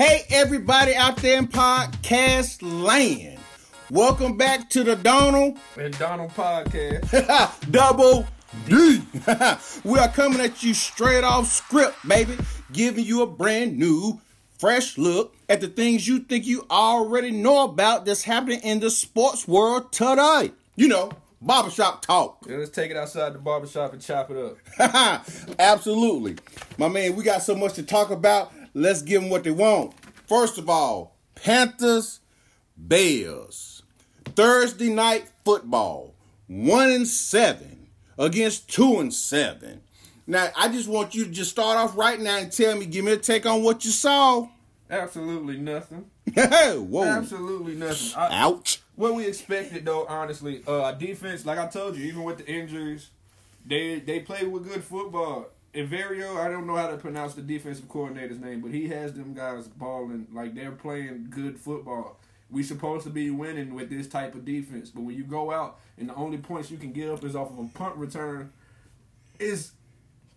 Hey, everybody out there in podcast land. Welcome back to the Donald and Donald podcast. Double D. we are coming at you straight off script, baby, giving you a brand new, fresh look at the things you think you already know about that's happening in the sports world today. You know, barbershop talk. Yeah, let's take it outside the barbershop and chop it up. Absolutely. My man, we got so much to talk about. Let's give them what they want. First of all, Panthers, Bears. Thursday night football. One and seven against two and seven. Now, I just want you to just start off right now and tell me, give me a take on what you saw. Absolutely nothing. Whoa. Absolutely nothing. I, Ouch. What we expected though, honestly, uh, defense, like I told you, even with the injuries, they they played with good football. Inverio, I don't know how to pronounce the defensive coordinator's name, but he has them guys balling like they're playing good football. We supposed to be winning with this type of defense, but when you go out and the only points you can get up is off of a punt return, is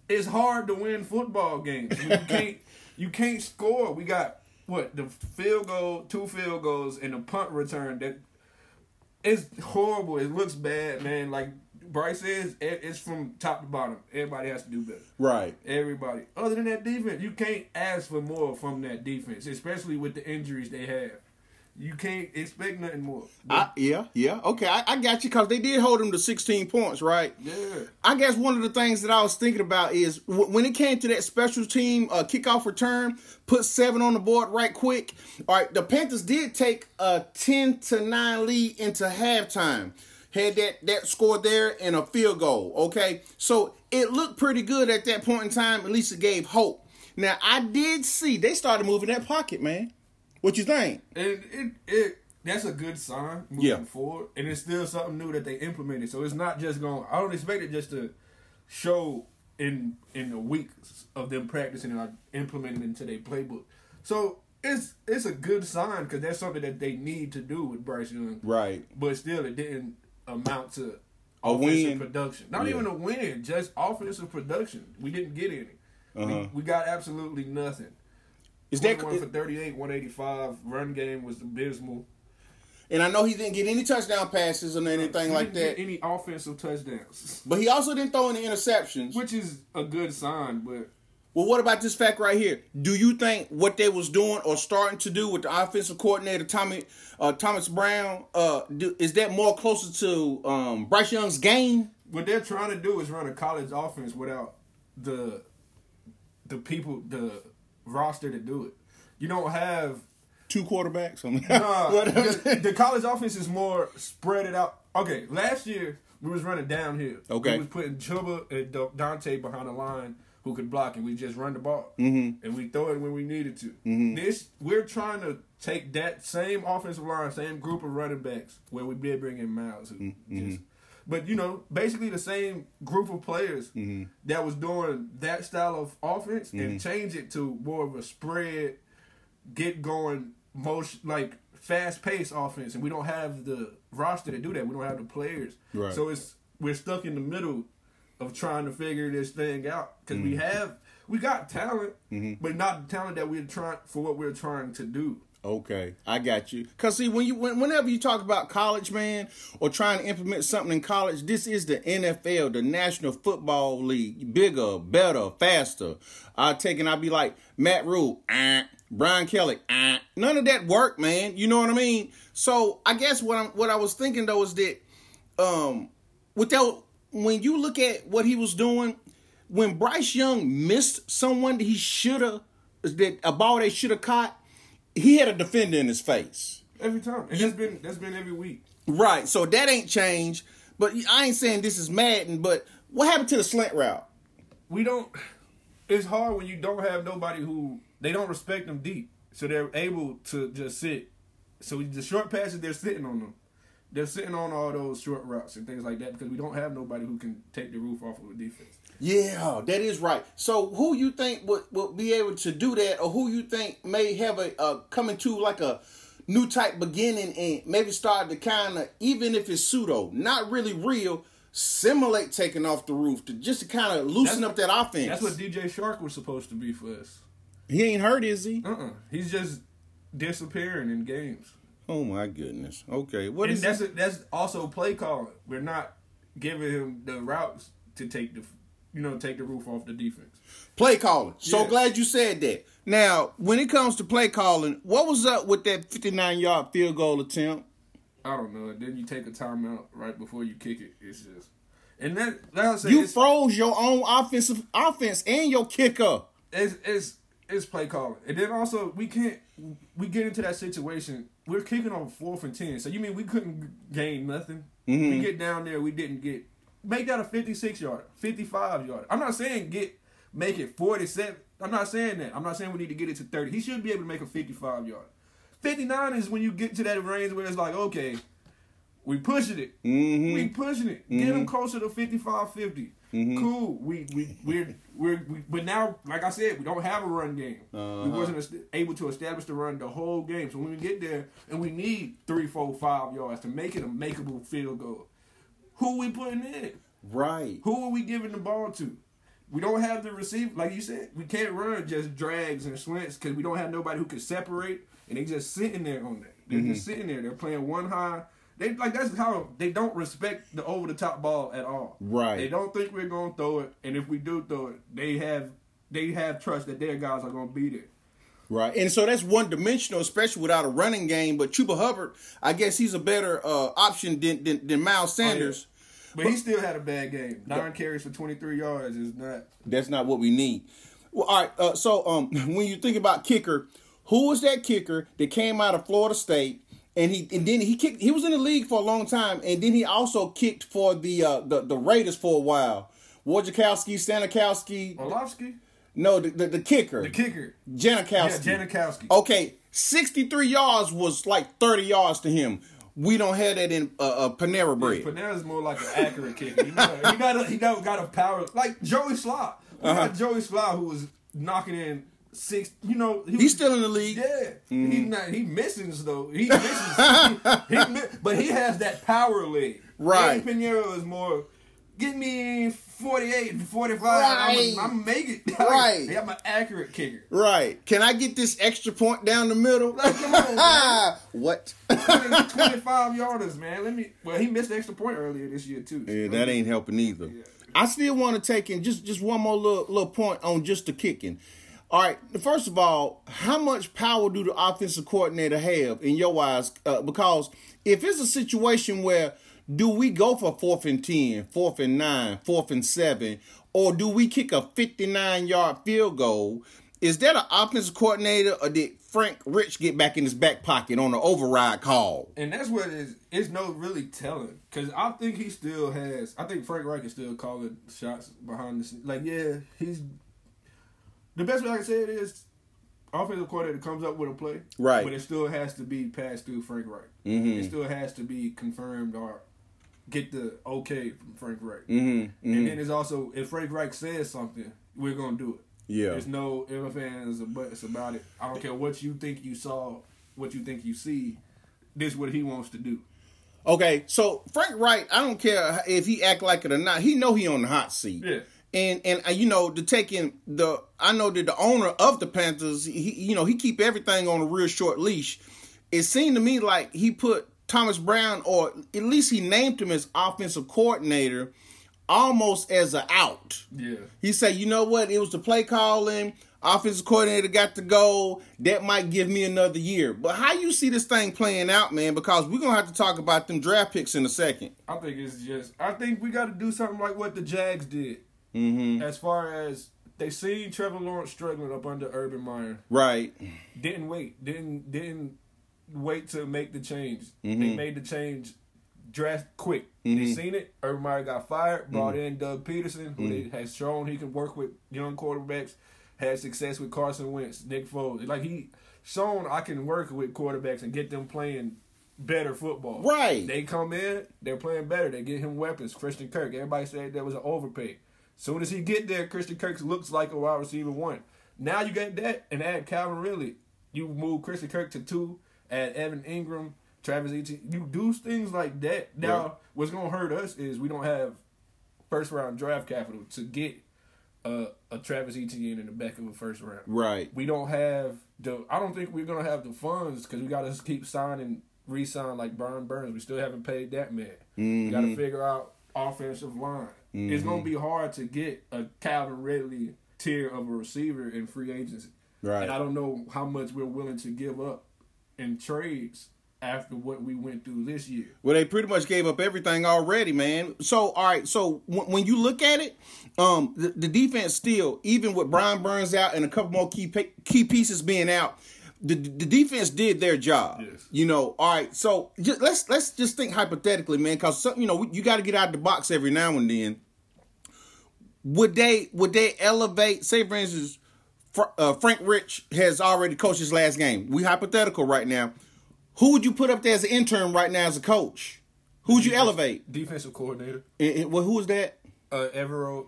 it's hard to win football games. You can't you can't score. We got what the field goal, two field goals, and a punt return that it's horrible. It looks bad, man. Like Bryce says, it's from top to bottom. Everybody has to do better. Right. Everybody. Other than that defense, you can't ask for more from that defense, especially with the injuries they have. You can't expect nothing more. I, yeah, yeah. Okay, I, I got you because they did hold them to 16 points, right? Yeah. I guess one of the things that I was thinking about is w- when it came to that special team uh, kickoff return, put seven on the board right quick. All right, the Panthers did take a 10 to 9 lead into halftime. Had that, that score there and a field goal, okay? So it looked pretty good at that point in time. At least it gave hope. Now, I did see they started moving that pocket, man. What you think? And it, it that's a good sign moving yeah. forward, and it's still something new that they implemented. So it's not just going. I don't expect it just to show in in the weeks of them practicing and implementing into their playbook. So it's it's a good sign because that's something that they need to do with Bryce Young. Right. But still, it didn't amount to a win production. Not yeah. even a win, just offensive production. We didn't get any. Uh-huh. We, we got absolutely nothing. Is that one for 38, 185? Run game was abysmal. And I know he didn't get any touchdown passes or anything like that. any offensive touchdowns. But he also didn't throw any interceptions. Which is a good sign, but well, what about this fact right here? Do you think what they was doing or starting to do with the offensive coordinator Tommy uh, Thomas Brown uh, do, is that more closer to um, Bryce Young's game? What they're trying to do is run a college offense without the the people the roster to do it. You don't have two quarterbacks. nah, the, the, college offense is more spread it out. Okay, last year we was running downhill. Okay, we was putting Chuba and D'Onta behind the line who could block, and we just run the ball mm-hmm. and we throw it when we needed to. Mm-hmm. This we're trying to take that same offensive line, same group of running backs where we did bring in Miles, who mm-hmm. just but you know, basically the same group of players mm-hmm. that was doing that style of offense mm-hmm. and change it to more of a spread, get going, most like fast paced offense, and we don't have the roster to do that. We don't have the players, right. so it's we're stuck in the middle of trying to figure this thing out because we Mm-hmm. have we got talent, but not the talent that we're trying for what we're trying to do. Okay, I got you. Cause see, when you when, whenever you talk about college, man, or trying to implement something in college, this is the NFL, the National Football League, bigger, better, faster. I take and I'll be like Matt Rhule, ah, Brian Kelly, ah. none of that work, man. You know what I mean? So I guess what I'm what I was thinking though is that, um, without when you look at what he was doing, when Bryce Young missed someone that he should have, that a ball they should have caught he had a defender in his face every time. And that's been that's been every week. Right. So that ain't changed. But I ain't saying this is Madden. But what happened to the slant route? We don't. It's hard when you don't have nobody who they don't respect them deep, so they're able to just sit. So the short passes, they're sitting on them. They're sitting on all those short routes and things like that because we don't have nobody who can take the roof off of a defense. Yeah, that is right. So who you think would, would be able to do that, or who you think may have a, a coming to like a new type beginning and maybe start to kind of even if it's pseudo, not really real, simulate taking off the roof to just to kind of loosen That's- up that offense. That's what DJ Chark was supposed to be for us. He ain't hurt, is he? Uh uh He's just disappearing in games. Oh my goodness. Okay, what and is that's that's also play calling. We're not giving him the routes to take the you know take the roof off the defense. play calling? So Yeah. glad you said that. Now, when it comes to play calling, what was up with that 59 yard field goal attempt? I don't know. Then you take a timeout right before you kick it. It's just and that like said, You froze your own offensive offense and your kicker. it's it's it's play calling. And then also we can't we get into that situation. We're kicking on fourth and ten. So you mean we couldn't gain nothing? We mm-hmm. get down there, we didn't get make that a fifty six yard, fifty five yard. I'm not saying get make it forty seven. I'm not saying that. I'm not saying we need to get it to thirty. He should be able to make a fifty five yard. Fifty nine is when you get to that range where it's like, okay, we pushing it. Mm-hmm. We pushing it. Get them closer to 55 50. Mm-hmm. Cool. We we we're, we're we but now like I said, we don't have a run game. Uh-huh. We wasn't able to establish the run the whole game. So when we get there and we need three, four, five yards to make it a makeable field goal, who we putting in? Right. Who are we giving the ball to? We don't have the receiver, like you said. We can't run just drags and slants because we don't have nobody who can separate, and they just sitting there on that. They're Mm-hmm. just sitting there. They're playing one high. They like that's how they don't respect the over the top ball at all. Right. They don't think we're gonna throw it, and if we do throw it, they have they have trust that their guys are gonna beat it. Right. And so that's one dimensional, especially without a running game. But Chuba Hubbard, I guess he's a better uh, option than, than than Miles Sanders. But he still had a bad game. Nine carries for twenty three yards is not. That's not what we need. Well, all right. Uh, so um, when you think about kicker, who was that kicker that came out of Florida State? And he and then he kicked. He was in the league for a long time, and then he also kicked for the uh, the, the Raiders for a while. Wojciechowski, Stanikowski. Orlovsky, No, the, the, the kicker, the kicker. Janikowski. Yeah, Janikowski. Okay, 63 yards was like 30 yards to him. We don't have that in uh, uh, Panera Bread. Panera's more like an accurate kicker. You know, he got a, he got, got a power like Joey Slaw. We Uh-huh. got Joey Slaw who was knocking in six. You know, he He's was, still in the league. yeah. Mm-hmm. He's not he misses though. He misses. he, he, but he has that power leg. Right. Eddie Pineiro is more. Give me 48, 45. Right. I'm, I'm make it. Right. I'm an accurate kicker. Right. Can I get this extra point down the middle? Like, come on, what? 20, 25 yarders, man. Let me. Well, he missed the extra point earlier this year too. Yeah, that ain't helping either. I still want to take in just just one more little little point on just the kicking. All right, first of all, how much power do the offensive coordinator have in your eyes? Uh, because if it's a situation where do we go for fourth and 10, fourth and 9, fourth and 7, or do we kick a 59 yard field goal? Is that an offensive coordinator or did Frank Reich get back in his back pocket on an override call? And that's what is. It's no really telling because I think he still has. I think Frank Reich is still calling shots behind the scenes. Like, yeah, he's the best way I can say it is offensive coordinator comes up with a play, Right. But it still has to be passed through Frank Reich. Mhm. It still has to be confirmed or get the okay from Frank Reich. Mm-hmm. And then it's also if Frank Reich says something, we're gonna do it. Yeah. There's no if ands or buts about it. I don't care what you think you saw, what you think you see. This is what he wants to do. Okay, so Frank Reich, I don't care if he act like it or not. He know he on the hot seat. Yeah. And and uh, you know to taking the I know that the owner of the Panthers, he you know he keep everything on a real short leash. It seemed to me like he put Thomas Brown, or at least he named him as offensive coordinator, almost as a out. Yeah. He said, you know what? It was the play calling. Offensive coordinator got to go. That might give me another year. But how you see this thing playing out, man? Because we're gonna have to talk about them draft picks in a second. I think it's just I think we got to do something like what the Jags did. Mm-hmm. As far as they seen Trevor Lawrence struggling up under Urban Meyer, Right. didn't wait, didn't didn't wait to make the change. Mm-hmm. They made the change draft quick. They seen it. Urban Meyer got fired. Brought in Doug Pederson, who Mm-hmm. they, has shown he can work with young quarterbacks. Had success with Carson Wentz, Nick Foles. Like he shown I can work with quarterbacks and get them playing better football. Right. They come in, they're playing better. They get him weapons. Christian Kirk. Everybody said that was an overpay. Soon as he get there, Christian Kirk looks like a wide receiver one. Now you got that and add Calvin Ridley. You move Christian Kirk to two, add Evan Engram, Travis Etienne. You do things like that. Now Right. what's gonna hurt us is we don't have first round draft capital to get uh, a Travis Etienne in the back of the first round. Right. We don't have the. I don't think we're gonna have the funds because we got to keep signing, re-sign like Brian Burns. We still haven't paid that man. We got to figure out offensive line. It's gonna be hard to get a Calvin Ridley tier of a receiver in free agency. Right. And I don't know how much we're willing to give up in trades after what we went through this year. Well, they pretty much gave up everything already, man. So, all right. So when, when you look at it, um, the, the defense still, even with Brian Burns out and a couple more key pa- key pieces being out, the, the defense did their job. Yes. You know. All right. So just, let's let's just think hypothetically, man, because you know you got to get out of the box every now and then. Would they would they elevate? Say, for instance, Fr- uh, Frank Reich has already coached his last game. We hypothetical right now. Who would you put up there as an intern right now as a coach? Who would you elevate? Defensive coordinator, And- and- well, who is that? uh, Evero.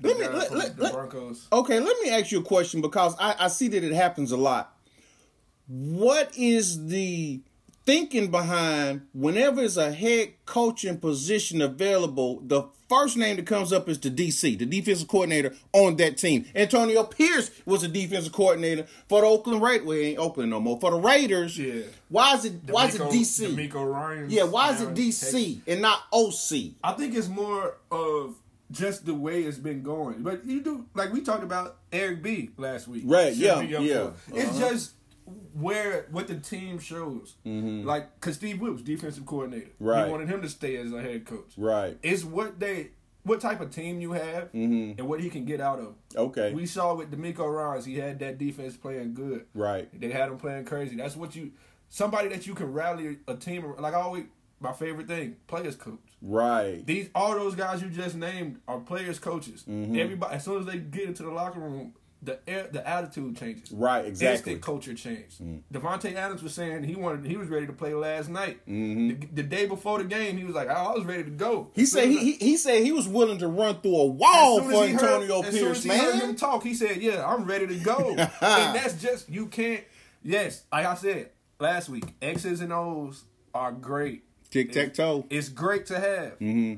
Let me- let- let- the let- Broncos. Okay, let me ask you a question because I, I see that it happens a lot. What is the thinking behind whenever there's a head coaching position available? The first name that comes up is the DC, the defensive coordinator on that team. Antonio Pierce was a defensive coordinator for the Oakland Raiders. Well, ain't Oakland no more. For the Raiders. Yeah. Why is it? Why is it DC? DeMeco Ryans Yeah. Why is it DC and not OC? I think it's more of just the way it's been going. But you do like we talked about Eric B last week. Right, Should yeah, yeah. it. It's Uh-huh. just where what the team shows. Like because Steve Wilks, defensive coordinator, Mm-hmm. Right. He wanted him to stay as a head coach. Right. It's what they. What type of team you have and what he can get out of. Mm-hmm. Okay. We saw with DeMeco Ryans, he had that defense playing good. Right. They had him playing crazy. That's what you, somebody that you can rally a team. Like I always, my favorite thing, players coach. Right. These all those guys you just named are players coaches. Mm-hmm. Everybody, as soon as they get into the locker room, the air, the attitude changes. Right, exactly. Instant culture change. Davante Adams was saying he wanted, he was ready to play last night. Mm-hmm. The, the day before the game, he was like, "I was ready to go." He said he, he he said he was willing to run through a wall for he heard- Antonio as soon Pierce, as he heard him man. talk, he said, "Yeah, I'm ready to go." and that's just you can't. Yes, like I said last week, X's and O's are great. Tic tac toe. It's great to have, mm-hmm.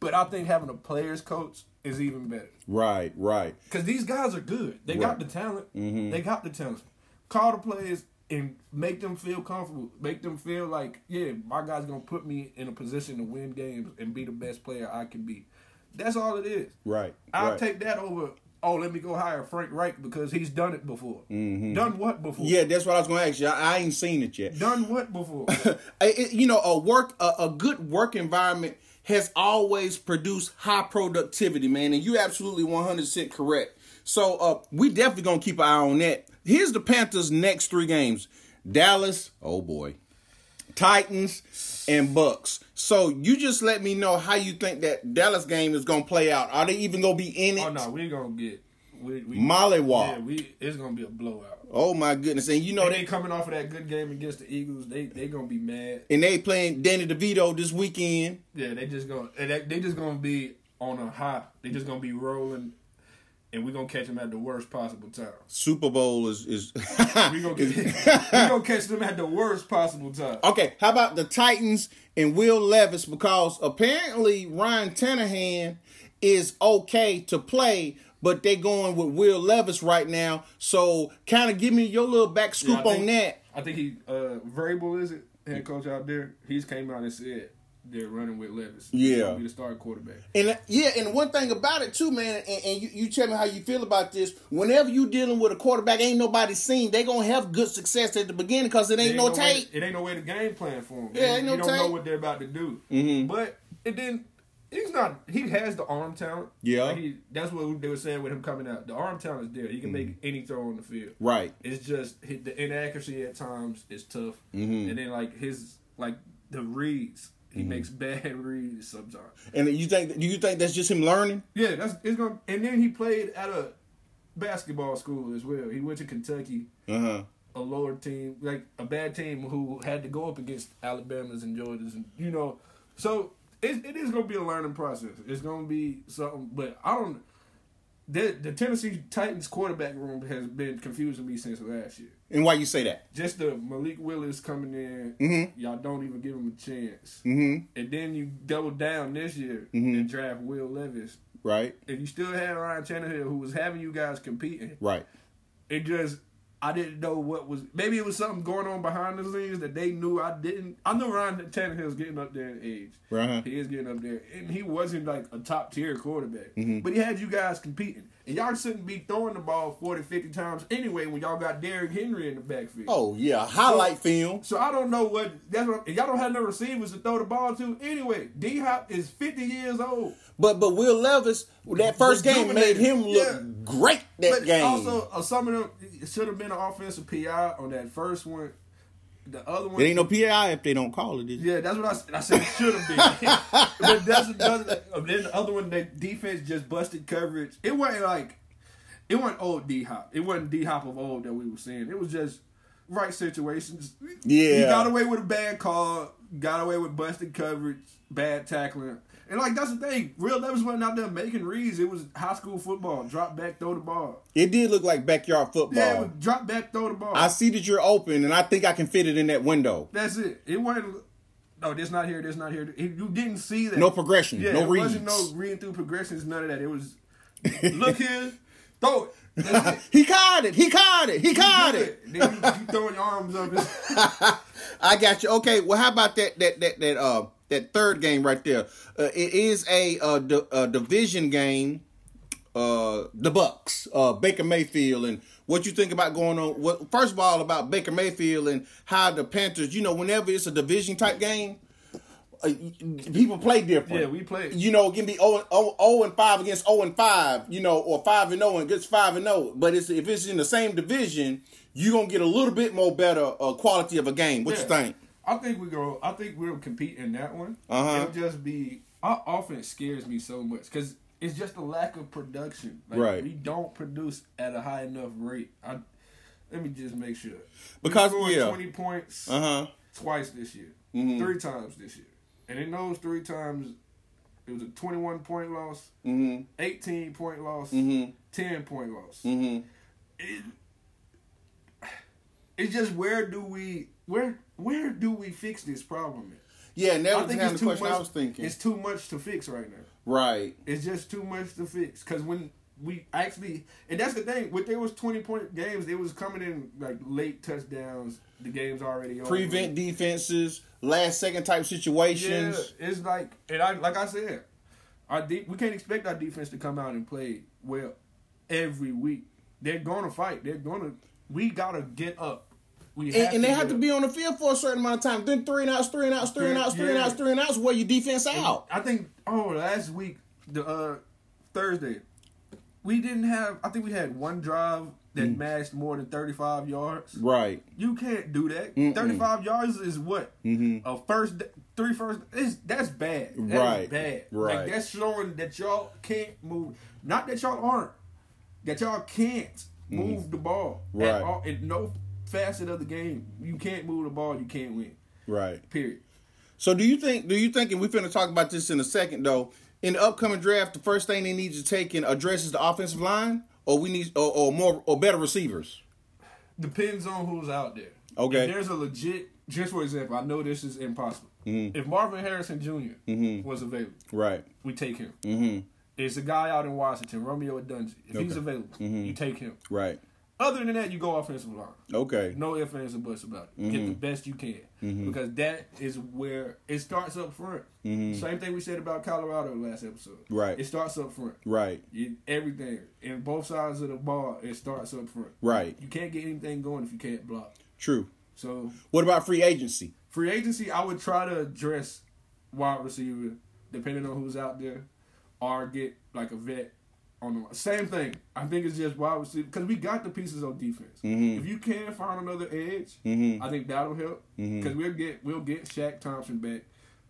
but I think having a players coach is even better Right, right. because these guys are good. They got the talent. Mm-hmm. They got the talent. Call the players and make them feel comfortable. Make them feel like, yeah, my guy's gonna put me in a position to win games and be the best player I can be. That's all it is. Right. I'll right. take that over. Oh, let me go hire Frank Reich because he's done it before. Mm-hmm. Done what before? Yeah, that's what I was going to ask you. I, I ain't seen it yet. Done what before? It- you know, a work a, a good work environment has always produced high productivity, man, and you're absolutely 100% correct. So, uh, we definitely going to keep an eye on that. Here's the Panthers' next three games: Dallas, oh boy, Titans, and Bucks. So, you just let me know how you think that Dallas game is going to play out. Are they even going to be in it? oh no, we're gonna get we, we Mollywop. Yeah, we it's gonna be a blowout. Oh my goodness! And you know And they they coming off of that good game against the Eagles. They they gonna be mad. and they playing Danny DeVito this weekend. Yeah, they just gonna and they, just gonna be on a high. They just gonna be rolling, and we gonna catch them at the worst possible time. Super Bowl is is. We gonna we gonna catch them at the worst possible time. okay, how about the Titans and Will Levis? Because apparently Ryan Tannehill is okay to play, but they going with Will Levis right now. So kind of give me your little back Yeah, I scoop on that. I think he uh Vrabel is it head coach out there. He's came out and said they're running with Levis. Yeah. be the starting quarterback. And uh, yeah, and one thing about it too, man, and, and you, you tell me how you feel about this. Whenever you dealing with a quarterback, ain't nobody seen they gonna have good success at the beginning because it ain't, no way- tape. it ain't no way to game plan for him. Yeah, ain't no you don't know what they're about to do. Mhm. But it didn't. He's not. He has the arm talent. Yeah. Like he, that's what they were saying with him coming out. The arm talent is there. He can make Mm-hmm. any throw on the field. Right. It's just the inaccuracy at times is tough, Mm-hmm. and then like his like the reads, he makes bad reads sometimes. And you think do you think that's just him learning? Yeah, that's it's gonna. And then he played at a basketball school as well. He went to Kentucky, Uh huh. a lower team, like a bad team who had to go up against Alabama's and Georgia's, and you know, so it, it is gonna be a learning process. It's gonna be something, but I don't. The, the Tennessee Titans quarterback room has been confusing me since last year. And why you say that? Just the Malik Willis coming in, Mhm. y'all don't even give him a chance, Mm-hmm. and then you double down this year and draft Will Levis. Right. if you still had Ryan Tannehill who was having you guys competing, Right. it just I didn't know what was maybe it was something going on behind the scenes that they knew I didn't. I know Ryan Tannehill's getting up there in age. Uh-huh. He is getting up there, and he wasn't like a top tier quarterback, Mm-hmm. but he had you guys competing, and y'all shouldn't be throwing the ball 40, 50 times anyway when y'all got Derrick Henry in the backfield. Oh yeah, highlight film. So I don't know what that's what and y'all don't have no receivers to throw the ball to anyway. D Hop is fifty years old. But but Will Levis, that first game made him look Yeah. Great. That but game. also uh, some of them it should have been an offensive PI on that first one. The other one it ain't no PI if they don't call it. Is it? Yeah, that's what I said. I said it should have been. but that's another. Then the other one, the defense just busted coverage. It wasn't like it wasn't old D Hop. It wasn't D Hop of old that we were seeing. It was just right situations. Yeah. he got away with a bad call. Got away with busted coverage, bad tackling. And like that's the thing, real Levis wasn't out there making reads. It was high school football. Drop back, throw the ball. It did look like backyard football. Yeah, it drop back, throw the ball. I see that you're open, and I think I can fit it in that window. That's it. It wasn't. No, this not here. This not here. It- you didn't see that. No progression, Yeah, no it reads. wasn't no reading through progressions. None of that. It was look here, throw it. It. he caught it. He caught it. He caught Do it. Then you, you throwing your arms up. I got you. Okay, well, how about that that that that uh that third game right there? Uh, it is a uh, di- division game. Uh, the Bucks, uh, Baker Mayfield, and what you think about going on? What first of all about Baker Mayfield and how the Panthers? You know, whenever it's a division type game, uh, people play different. Yeah, we play. You know, it can be 0, 0, 0 and 5 against 0 and 5, you know, or 5 and 0 against 5 and 0. But it's, if it's in the same division, you're going to get a little bit more better uh, quality of a game. What you think? I think we go. I think we'll compete in that one. Uh-huh. It'll just be our offense scares me so much because it's just a lack of production. Like, Right. We don't produce at a high enough rate. I, let me just make sure. Because, we yeah. twenty points Uh huh. twice this year, Mhm. three times this year, and in those three times, it was a twenty-one point loss, Mm eighteen point loss, hmm. Mm ten point loss. hmm. Mm hmm. It, it's just where do we where where do we fix this problem? At? Yeah, and that I think it's too the question much. I was thinking. It's too much to fix right now. Right. It's just too much to fix. Cause when we actually, and that's the thing. When there was twenty point games, it was coming in like late touchdowns. The game's already over. Prevent defenses, last second type Yeah, situations. it's like, and I like I said, our de- we can't expect our defense to come out and play well every week. They're gonna fight. They're gonna. We gotta get up. We And, and they have to be on the field for a certain amount of time. Then three and outs, three and outs, three and outs, three and outs, three and outs, three and outs. Where your defense out? I think oh last week the uh Thursday we didn't have I think we had one drive that Mm. matched more than 35 yards. Right. You can't do that. Mm-mm. 35 yards is what? hmm A first three first is that's bad. That Right. bad. Right. Like that's showing that y'all can't move. Not that y'all aren't. That y'all can't move the ball. Mm-hmm. Right. At all, in no facet of the game. You can't move the ball, you can't win. Right. Period. So do you think? Do you think? And we're finna talk about this in a second, though. In the upcoming draft, the first thing they need to take and address is the offensive line, or we need, or, or more, or better receivers. Depends on who's out there. Okay. If there's a legit, just for example, I know this is impossible. Mm-hmm. If Marvin Harrison junior mm-hmm. was available, Right. we take him. Mm-hmm. It's a guy out in Washington, Rome Odunze. If he's Okay. available, mm-hmm. you take him. Right. Other than that, you go offensive line. Okay. No ifs, ands, or buts about it. Get the mm-hmm. best you can mm-hmm. because that is where it starts up front. Mm-hmm. Same thing we said about Colorado last episode. Right. It starts up front. Right. Everything in both sides of the ball, it starts up front. Right. You can't get anything going if you can't block. True. So What about free agency? free agency, I would try to address wide receiver, depending on who's out there, or get like a vet on the same thing. I think it's just wide receiver because we got the pieces on defense. Mhm. If you can find another edge, Mhm. I think that'll help because we'll get we'll get Shaq Thompson back.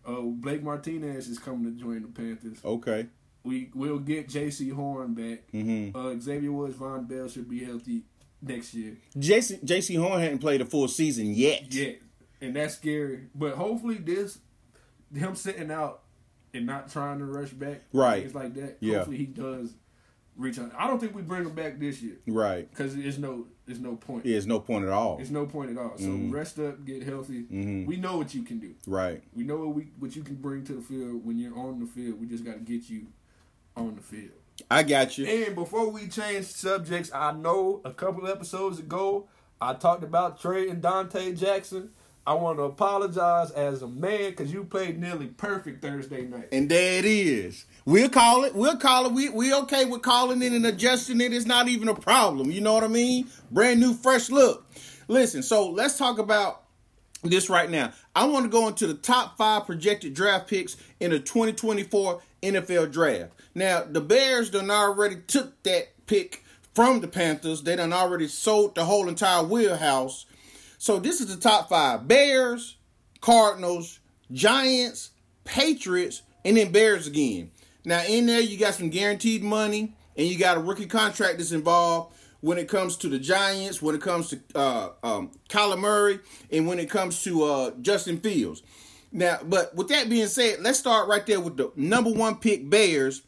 Uh, Blake Martinez is coming to join the Panthers. Okay. We will get Jaycee Horn back. Mm-hmm. Uh, Xavier Woods, Vonn Bell should be healthy next year. Jaycee Jaycee Horn hadn't played a full season yet. Yeah, and that's scary. But hopefully, this him sitting out and not trying to rush back, Right. It's like that. Yeah. Hopefully, he does reach out. I don't think we bring him back this year Right. because there's no there's no point. Yeah, there's no point at all. There's no point at all. So Mhm. rest up, get healthy. Mhm. We know what you can do. Right. We know what we what you can bring to the field when you're on the field. We just got to get you on the field. I got you. And before we change subjects, I know a couple episodes ago I talked about Trey and Donte Jackson. I want to apologize as a man because you played nearly perfect Thursday night. And there it is. We'll call it. We'll call it. We we okay with calling it and adjusting it. It's not even a problem. You know what I mean? Brand new, fresh look. Listen. So let's talk about this right now. I want to go into the top five projected draft picks in the 2024 NFL draft. Now the Bears done already took that pick from the Panthers. They done already sold the whole entire wheelhouse. So this is the top five: Bears, Cardinals, Giants, Patriots, and then Bears again. Now in there you got some guaranteed money, and you got a rookie contract that's involved when it comes to the Giants, when it comes to uh, um, Kyler Murray, and when it comes to uh, Justin Fields. Now, but with that being said, let's start right there with the number one pick Bears,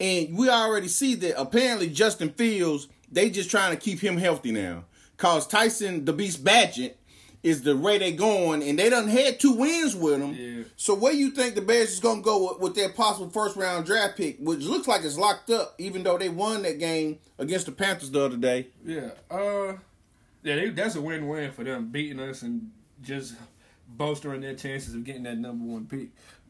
and we already see that apparently Justin Fields they just trying to keep him healthy now, cause Tyson the Beast Bagent is the way they going, and they done had two wins with them. Yeah. So where you think the Bears is gonna go with, with their possible first round draft pick, which looks like it's locked up, even though they won that game against the Panthers the other day. Yeah. Uh yeah, they, that's a win-win for them beating us and just bolstering their chances of getting that number one pick.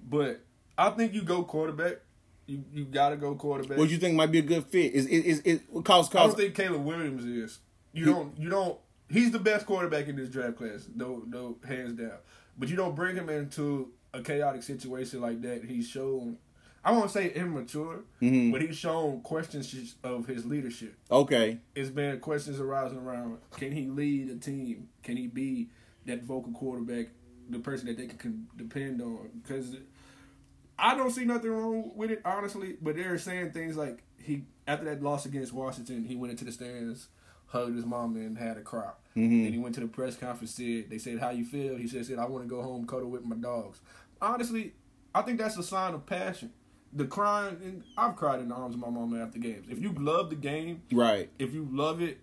But I think you go quarterback. You you gotta go quarterback. What you think might be a good fit? Is is is, is cause I don't think Caleb Williams is. You don't. You don't. He's the best quarterback in this draft class, no, no, hands down. But you don't bring him into a chaotic situation like that. He's shown. I won't say immature, Mhm. but he's shown questions of his leadership. okay. It's been questions arising around: Can he lead a team? Can he be that vocal quarterback, the person that they can, can depend on? Because I don't see nothing wrong with it, honestly. But they're saying things like he after that loss against Washington, he went into the stands, hugged his mom, and had a cry. Mhm. And he went to the press conference. Said they said, "How you feel?" He said, "said I want to go home, cuddle with my dogs." Honestly, I think that's a sign of passion. The crying, and I've cried in the arms of my mom after games. If you love the game, Right. if you love it,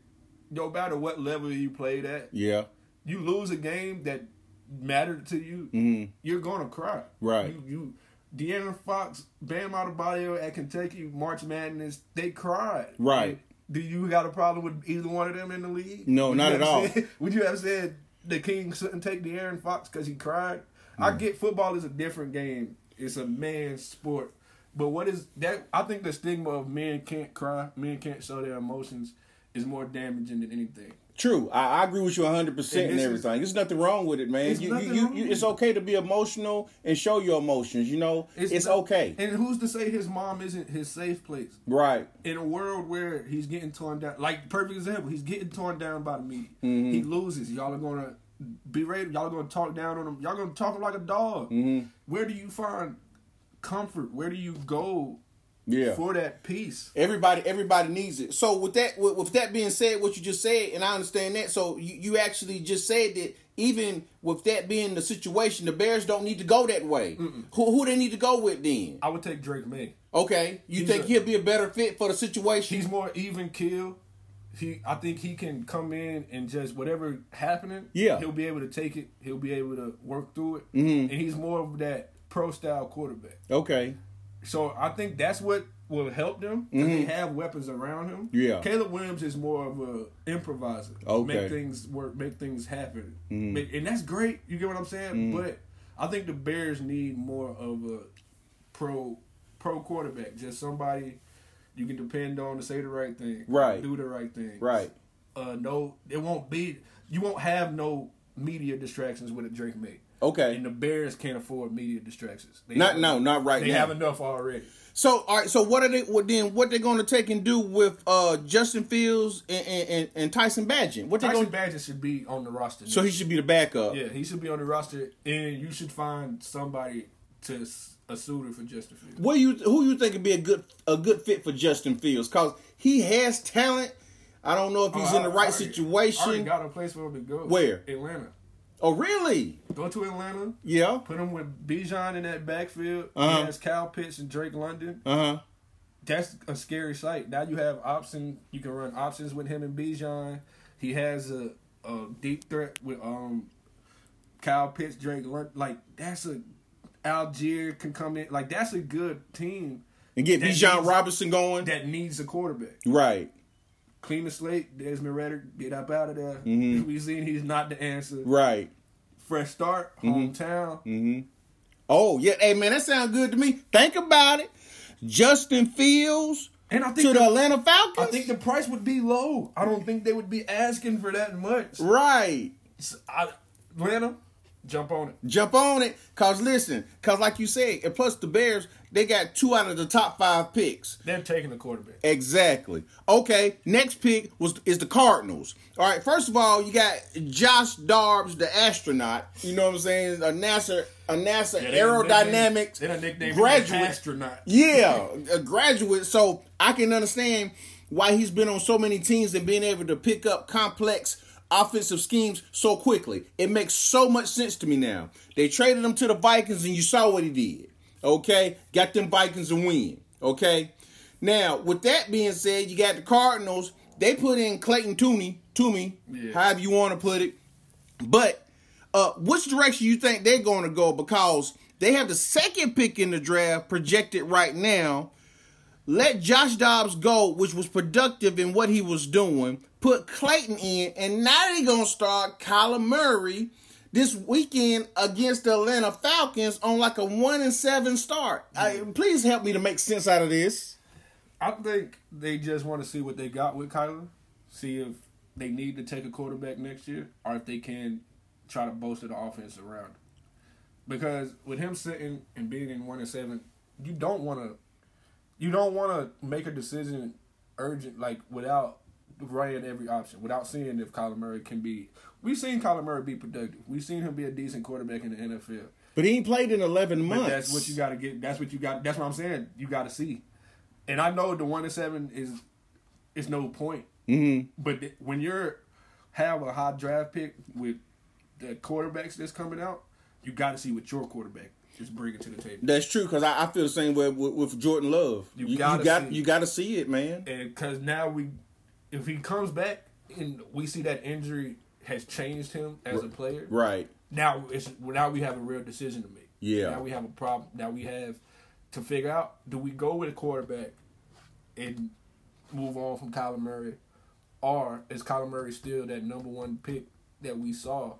no matter what level you played at, Yeah. you lose a game that mattered to you, Mhm. you're gonna cry. Right. You, you De'Aaron Fox, Bam Adebayo at Kentucky March Madness, they cried. Right. Do you got a problem with either one of them in the league? No, Would not at all. said- would you have said the King shouldn't take the Aaron Fox because he cried? Mm. I get football is a different game. It's a man's sport. But what is that? I think the stigma of men can't cry, men can't show their emotions, is more damaging than anything. True. I, I agree with you 100% And and this is- everything. There's nothing wrong with it, man. You, you, you, you, it's okay to be emotional and show your emotions, you know? It's, not- okay. And who's to say his mom isn't his safe place? right. in a world where he's getting torn down, like perfect example, he's getting torn down by the media. Mm-hmm. He loses. Y'all are gonna berate. Y'all are gonna talk down on him. Y'all gonna talk him like a dog. Mm-hmm. Where do you find comfort? Where do you go Yeah. for that peace? Everybody, everybody needs it. So with that, with, with that being said, what you just said, and I understand that. So you, you actually just said that even with that being the situation, the Bears don't need to go that way. Who who they need to go with then? I would take Drake Maye. Okay, you He's think a- he'll be a better fit for the situation? He's more even kill. He, I think he can come in and just whatever happening. Yeah. he'll be able to take it. He'll be able to work through it, Mhm. and he's more of that pro style quarterback. okay. So I think that's what will help them. 'cause They have weapons around him. Mm-hmm. Yeah. Caleb Williams is more of a improviser. Okay. Mm-hmm. Make things work. Make things happen. Make, and that's great. You get what I'm saying? But I think the Bears need more of a pro pro quarterback. Just somebody you can depend on to say the right thing. Right. Do the right thing. Right. Uh, no, it won't be. You won't have no media distractions with a Drake Maye. Okay. And the Bears can't afford media distractions. They Not have- no, not right now. They now. have enough already. So all right, so what are they? What then? What they're going to take and do with uh Justin Fields and and, and, Tyson Bagent? What they Tyson going? Badger should be on the roster. So he should be the backup. yeah, he should be on the roster, and you should find somebody to a suitor for Justin Fields. What you who you think would be a good a good fit for Justin Fields? Cause he has talent. I don't know if he's Oh, in the right already- I already situation. got a place for him to go. Where? Atlanta. Oh really? Go to Atlanta. Yeah. Put him with Bijan in that backfield. Uh-huh. He has Kyle Pitts and Drake London. Uh huh. That's a scary sight. Now you have option. You can run options with him and Bijan. He has a, a deep threat with um Kyle Pitts, Drake London. Like that's a Allgeier can come in. Like that's a good team. and get Bijan Robinson going. that needs a quarterback. right, Clean the slate. Desmond Ridder, get up out of there. Mm-hmm. We seen he's not the answer. right. Fresh start, Mm-hmm. hometown. Oh yeah, hey man, that sounds good to me. Think about it. Justin Fields And I think to the the- Atlanta Falcons. I think the price would be low. I don't think they would be asking for that much. right. S- I, Atlanta, jump on it. Jump on it, cause listen, cause like you said, and plus the Bears, they got two out of the top five picks. They're taking the quarterback. Exactly. Okay, next pick was is the Cardinals. All right, first of all, you got Josh Dobbs, the astronaut. You know what I'm saying? A NASA, a NASA Yeah, they aerodynamics nicknamed- They done the graduate. astronaut. Yeah, a graduate. So I can understand why he's been on so many teams and being able to pick up complex offensive schemes so quickly. It makes so much sense to me now. They traded him to the Vikings and you saw what he did. Okay? Got them Vikings a win. Okay? Now, with that being said, you got the Cardinals. They put in Clayton Tooney, Toomey, Yeah. however you want to put it. But uh, which direction you think they're going to go? Because they have the second pick in the draft projected right now. Let Josh Dobbs go, which was productive in what he was doing. Put Clayton in, and now they're gonna start Kyler Murray this weekend against the Atlanta Falcons on like a one and seven start. I, please help me to make sense out of this. I think they just want to see what they got with Kyler, see if they need to take a quarterback next year, or if they can try to bolster the offense around. him. Because with him sitting and being in one and seven, you don't want to, you don't want to make a decision urgent like without running every option, without seeing if Kyler Murray can be. We've seen Kyler Murray be productive. We've seen him be a decent quarterback in the NFL. But he ain't played in eleven months. But that's what you got to get. That's what you got. That's what I'm saying. You got to see. And I know the one and seven is is no point. Mhm. But th- when you're have a high draft pick with the quarterbacks that's coming out, you got to see what your quarterback is bringing to the table. That's true because I, I feel the same way with, with Jordan Love. You you, gotta got see. you got to see it, man. And because now we, if he comes back and we see that injury has changed him as a player, Right. now it's now we have a real decision to make. Yeah. Now we have a problem. Now we have to figure out: do we go with a quarterback and move on from Kyler Murray, or is Kyler Murray still that number one pick that we saw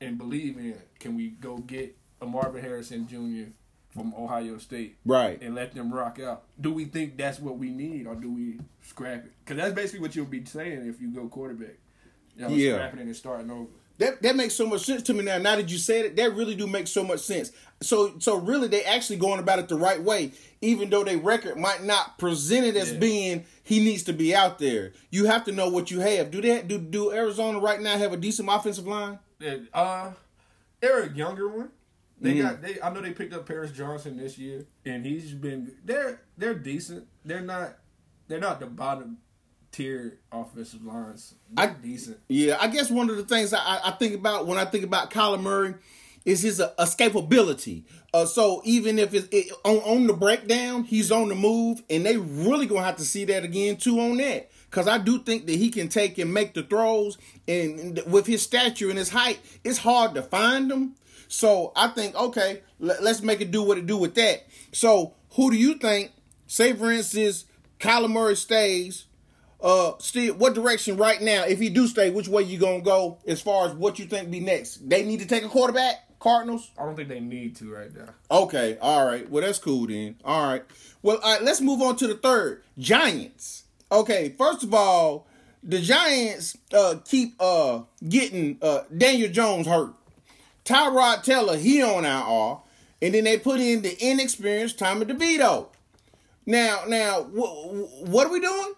and believe in? Can we go get a Marvin Harrison Jr. from Ohio State? Right. And let them rock out. Do we think that's what we need, or do we scrap it? Because that's basically what you'll be saying if you go quarterback. You know, Yeah. scrapping it and starting over. That that makes so much sense to me now. Now that you said it, that really do make so much sense. So so really, they actually going about it the right way, even though their record might not present it as Yeah. being he needs to be out there. You have to know what you have. Do that? do do Arizona right now have a decent offensive line? Yeah, uh, they're a younger one. They Mm-hmm. got they. I know they picked up Paris Johnson this year, and he's been. They're they're decent. They're not. They're not the bottom tier offensive lines. I- decent. Yeah, I guess one of the things I, I think about when I think about Kyler Murray is his uh, escapability. Uh, so even if it's it, on on the breakdown, he's on the move, and they really gonna have to see that again too on that. Cause I do think that he can take and make the throws, and with his stature and his height, it's hard to find them. So I think okay, let, let's make it do what it do with that. So who do you think? Say for instance, Kyler Murray stays uh still what direction right now if he do stay which way you gonna go as far as what you think be next? They need to take a quarterback? Cardinals? I don't think they need to right now. okay all right. Well that's cool then. All right. Well all right let's move on to the third. Giants. Okay first of all the giants uh keep uh getting uh daniel jones hurt. Tyrod taylor he on our and then they put in the inexperienced tommy devito. Now now wh- what are we doing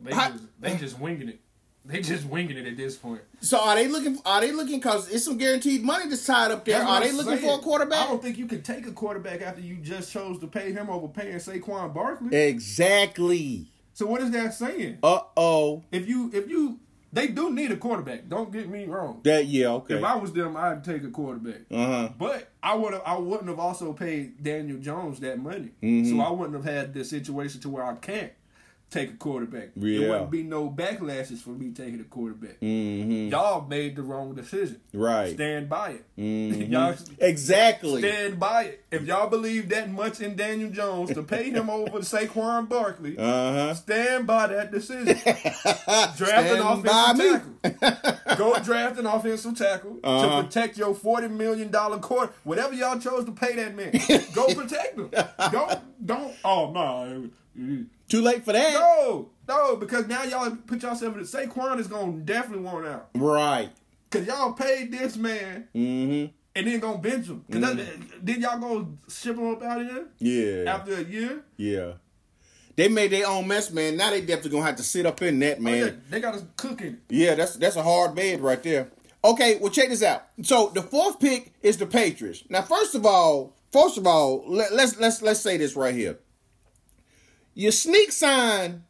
They just they just winging it. They just winging it at this point. So are they looking? Are they looking? Cause it's some guaranteed money that's tied up there. That's Are they I'm looking saying. for a quarterback? I don't think you can take a quarterback after you just chose to pay him over paying Saquon Barkley. Exactly. So what is that saying? Uh oh. If you if you they do need a quarterback. Don't get me wrong. That yeah. Okay. If I was them, I'd take a quarterback. Uh huh. But I would have I wouldn't have also paid Daniel Jones that money. Mm-hmm. So I wouldn't have had the situation to where I can't take a quarterback. Yeah. There wouldn't be no backlashes for me taking a quarterback. Mm-hmm. Y'all made the wrong decision. Right. Stand by it. Mhm. y'all Exactly. stand by it. If y'all believe that much in Daniel Jones to pay him over Saquon Barkley, Uh huh. stand by that decision. Draft Stand an offensive tackle. Go draft an offensive tackle Uh-huh. to protect your forty million dollar court. Whatever y'all chose to pay that man, go protect him. Don't don't. Oh no. Too late for that. No, no, because now y'all put yourself in the Saquon is gonna definitely want out. Right. Cause y'all paid this man Mm-hmm. and then gonna bench him. because then y'all go ship him up out of here Yeah. after a year. Yeah. They made their own mess, man. Now they definitely gonna have to sit up in that, Oh, yeah, man. they got us cooking. Yeah, that's that's a hard bed right there. Okay, well check this out. So the fourth pick is the Patriots. Now, first of all, first of all, let, let's let's let's say this right here. You sneak sign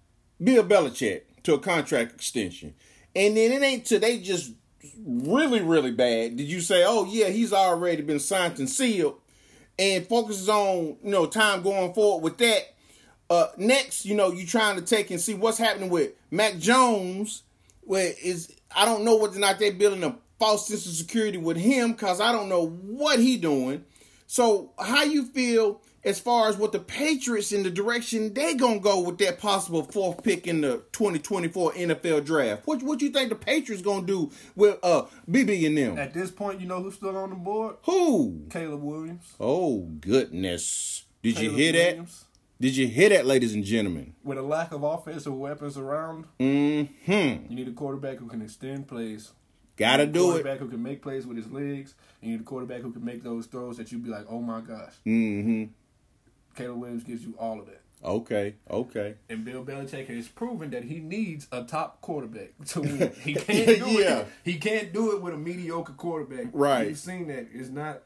Bill Belichick to a contract extension, and then it ain't till they just really really bad. Did you say, oh yeah, he's already been signed and sealed, and focuses on you know time going forward with that. Uh, next, you know, you trying to take and see what's happening with Mac Jones. Where is I don't know whether or not they're building a false sense of security with him because I don't know what he doing. So how you feel as far as what the Patriots in the direction they gonna go with that possible fourth pick in the 2024 NFL draft? What what you think the Patriots gonna do with uh BB and them? At this point, you know who's still on the board? Who? Caleb Williams. Oh goodness! Did you Caleb hear that? Did you hear that, ladies and gentlemen? With a lack of offensive weapons around, Mm-hmm. you need a quarterback who can extend plays. Gotta do it. quarterback who can make plays with his legs, and you need a quarterback who can make those throws that you'd be like, oh my gosh. Mm-hmm. Caleb Williams gives you all of that. Okay. Okay. And Bill Belichick has proven that he needs a top quarterback to win. He can't do Yeah. it. He can't do it with a mediocre quarterback. Right. You've seen that. It's not.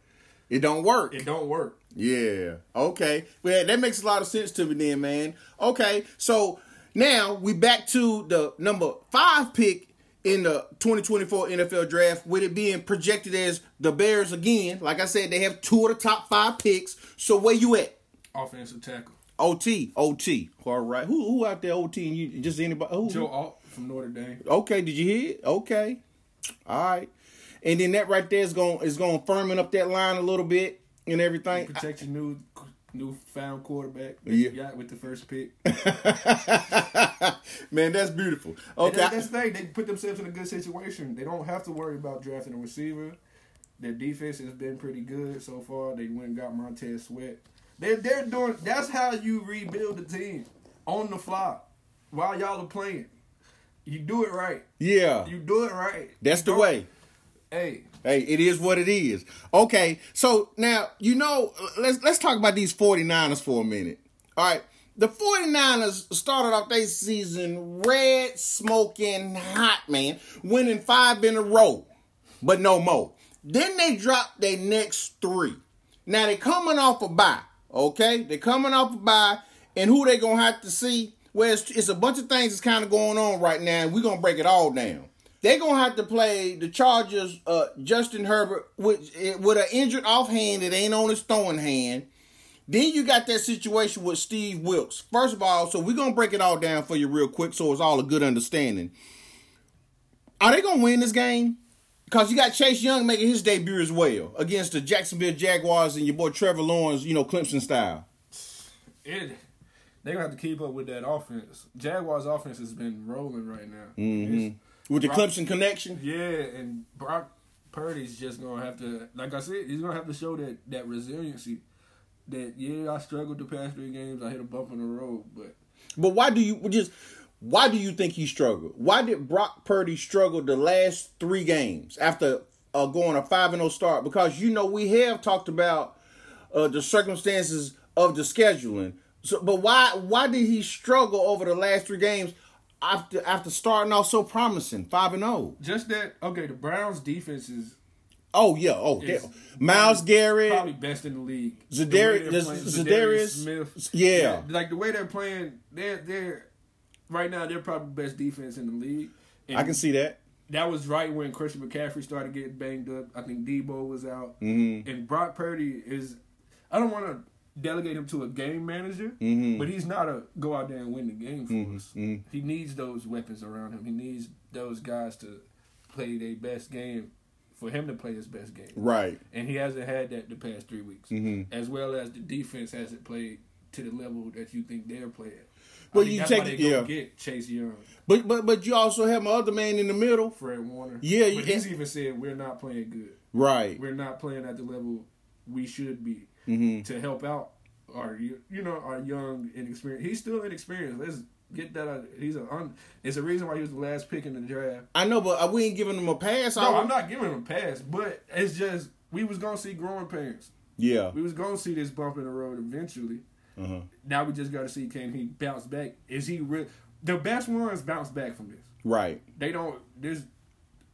It don't work. It don't work. Yeah. Okay. Well, that makes a lot of sense to me then, man. Okay. So now we back to the number five pick in the 2024 NFL draft, with it being projected as the Bears again. Like I said, they have two of the top five picks. So where you at? Offensive tackle. OT. OT. All right. Who who out there OT? And you just anybody? Who? Joe Alt from Notre Dame. Okay, did you hear it? Okay. All right. And then that right there is going is going to firming up that line a little bit and everything. Protect your new new found quarterback that Yeah. you got with the first pick. Man, that's beautiful. Okay. that- that's the thing. They put themselves in a good situation. They don't have to worry about drafting a receiver. Their defense has been pretty good so far. They went and got Montez Sweat. They're they're doing. That's how you rebuild the team on the fly while y'all are playing. You do it right. yeah. You do it right. That's the way. Hey, Hey, it is what it is. Okay. So now, you know, let's let's talk about these 49ers for a minute. All right. The 49ers started off their season red, smoking hot, man, winning five in a row, but no more. Then they dropped their next three. Now they coming off a bye, okay? they're coming off a bye, and who they gonna have to see? Well, it's, it's a bunch of things that's kind of going on right now, and we're gonna break it all down. They're gonna have to play the Chargers, uh, Justin Herbert, with with an injured offhand that ain't on his throwing hand. Then you got that situation with Steve Wilks. First of all, so we're gonna break it all down for you real quick, so it's all a good understanding. Are they gonna win this game? Because you got Chase Young making his debut as well against the Jacksonville Jaguars and your boy Trevor Lawrence, you know, Clemson style. it. they're gonna have to keep up with that offense. Jaguars' offense has been rolling right now. Mm-hmm. With the Brock- Clemson connection. Yeah, and Brock Purdy's just gonna have to, like I said, he's gonna have to show that that resiliency. That yeah, I struggled the past three games. I hit a bump in the road, but But why do you just why do you think he struggled? Why did Brock Purdy struggle the last three games after uh, going a five and zero start? Because you know we have talked about uh, the circumstances of the scheduling. So, but why why did he struggle over the last three games after after starting off so promising five and zero? just that. Okay, the Browns' defense is Oh yeah, oh yeah. Myles Garrett, probably best in the league. Zadar- The way they're does- playing- Za'Darius- Smith, yeah. like the way they're playing, they're they're right now they're probably the best defense in the league. And I can see that. that was right when Christian McCaffrey started getting banged up. I think Debo was out, Mm-hmm. and Brock Purdy is. I don't want to delegate him to a game manager, Mhm. but he's not a go out there and win the game for Mhm, us. mhm. He needs those weapons around him. He needs those guys to play their best game for him to play his best game. Right. And he hasn't had that the past three weeks, Mhm. as well as the defense hasn't played to the level that you think they're playing. But I think you take it- yeah. get Chase Young, But but but you also have my other man in the middle. Fred Warner. Yeah, but he's even said we're not playing good. Right. We're not playing at the level we should be Mhm. to help out our you you know our young inexperienced. He's still inexperienced. Let's get that. Out. He's a un, it's a reason why he was the last pick in the draft. I know, but uh, we ain't giving him a pass. No. I'm not giving him a pass, but it's just we was gonna see growing pains. Yeah. We was gonna see this bump in the road eventually. Uh-huh. Now we just got to see can he bounce back? Is he real? The best ones bounce back from this. Right. They don't. This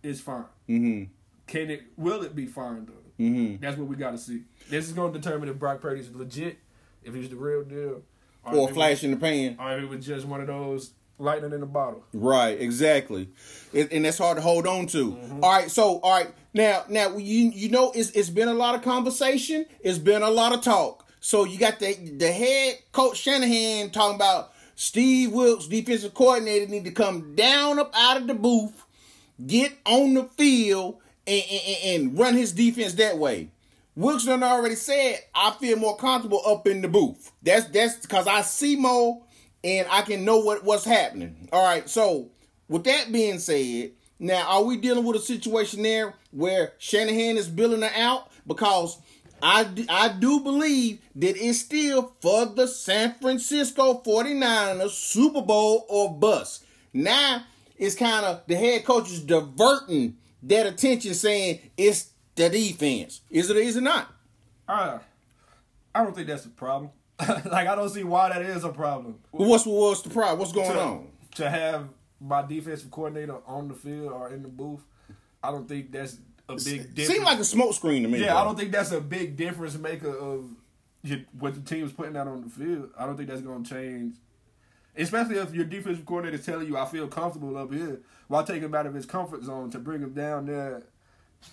is fine. Mm-hmm. Can it? Will it be fine though? Mm-hmm. That's what we got to see. This is going to determine if Brock Purdy's legit, if he's the real deal, Or it flash in the pan. or if it was just one of those lightning in a bottle. Right, exactly, it, and that's hard to hold on to. Mm-hmm. All right, so all right, now now you you know it's it's been a lot of conversation, it's been a lot of talk. So you got the the head coach Shanahan talking about Steve Wilks, defensive coordinator, need to come down up out of the booth, get on the field, and, and, and run his defense that way. Wilks done already said I feel more comfortable up in the booth. That's that's because I see more and I can know what what's happening. All right. So with that being said, now are we dealing with a situation there where Shanahan is billing her out because I do, I do believe that it's still for the San Francisco 49ers Super Bowl or bust. Now it's kind of the head coach is diverting that attention saying it's the defense. Is it is it not? Uh, I don't think that's a problem. like I don't see why that is a problem. What's what's the problem? What's going to, on? to have my defensive coordinator on the field or in the booth, I don't think that's a big difference. Seemed like a smoke screen to me. yeah, bro. I don't think that's a big difference maker of what the team's putting out on the field. I don't think that's going to change. Especially if your defensive coordinator is telling you, I feel comfortable up here, while taking him out of his comfort zone to bring him down there.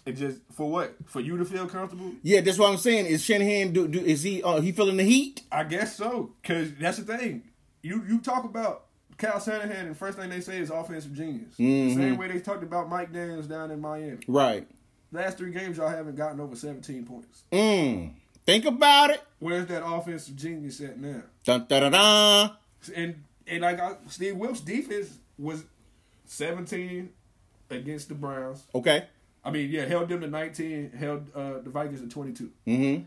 It just for what? For you to feel comfortable? Yeah, that's what I'm saying. Is Shanahan do, do is he uh, he feeling the heat? I guess so. Cause that's the thing. You you talk about Kyle Shanahan, and the first thing they say is offensive genius. The same way they talked about Mike McDaniels down in Miami. Right. Last three games, y'all haven't gotten over 17 points. Mm. Think about it. Where's that offensive genius at now? Dun, dun, dun, dun. And and like I, Steve Wilks' defense was 17 against the Browns. Okay. I mean, yeah, held them to 19, held uh, the Vikings to 22. Mm-hmm.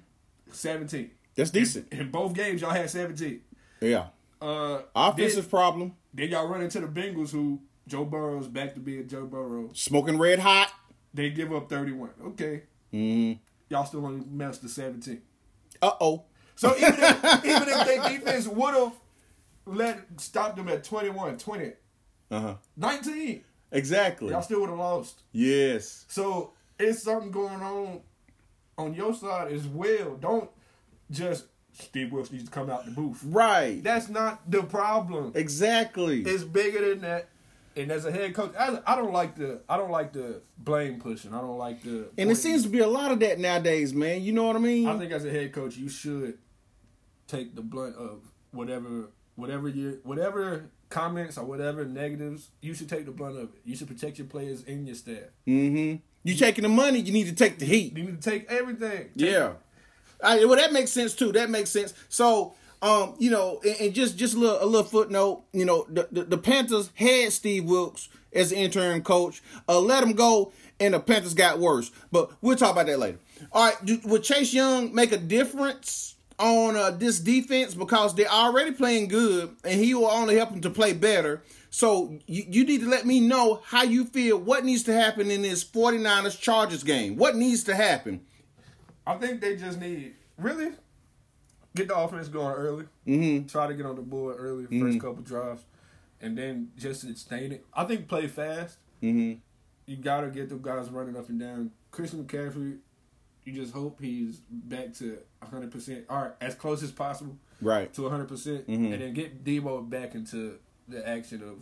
17. That's decent. In both games, y'all had 17. Yeah. Uh, Offensive then, problem. then y'all run into the Bengals, who Joe Burrow's back to being Joe Burrow. Smoking red hot. They give up 31. Okay. Mm-hmm. Y'all still only messed to 17. Uh oh. So even if, even if their defense would have let stopped them at 21, 20, Uh huh. 19, Exactly. y'all still would have lost. Yes. So it's something going on on your side as well. Don't just Steve Wilks needs to come out the booth. Right. That's not the problem. Exactly. It's bigger than that. And as a head coach, I, I don't like the I don't like the blame pushing. I don't like the and it seems to be a lot of that nowadays, man. You know what I mean? I think as a head coach, you should take the blunt of whatever, whatever your, whatever comments or whatever negatives. You should take the blunt of it. You should protect your players and your staff. mm-hmm. You taking the money, you need to take the heat. You need to take everything. Take- Yeah. I, well, that makes sense too. That makes sense. So, um, you know, and, and just just a little, a little footnote. You know, the, the, the Panthers had Steve Wilks as interim coach. Uh, let him go, and the Panthers got worse. But we'll talk about that later. All right, do, would Chase Young make a difference on uh, this defense because they're already playing good, and he will only help them to play better. So you, you need to let me know how you feel. What needs to happen in this 49ers Chargers game? What needs to happen? I think they just need really get the offense going early. Mm-hmm. Try to get on the board early, 1st couple drives, and then just sustain it. I think play fast. Mm-hmm. You gotta get the guys running up and down. Christian McCaffrey, you just hope he's back to 100 percent, or as close as possible Right. to 100 percent, Mhm. and then get Debo back into the action of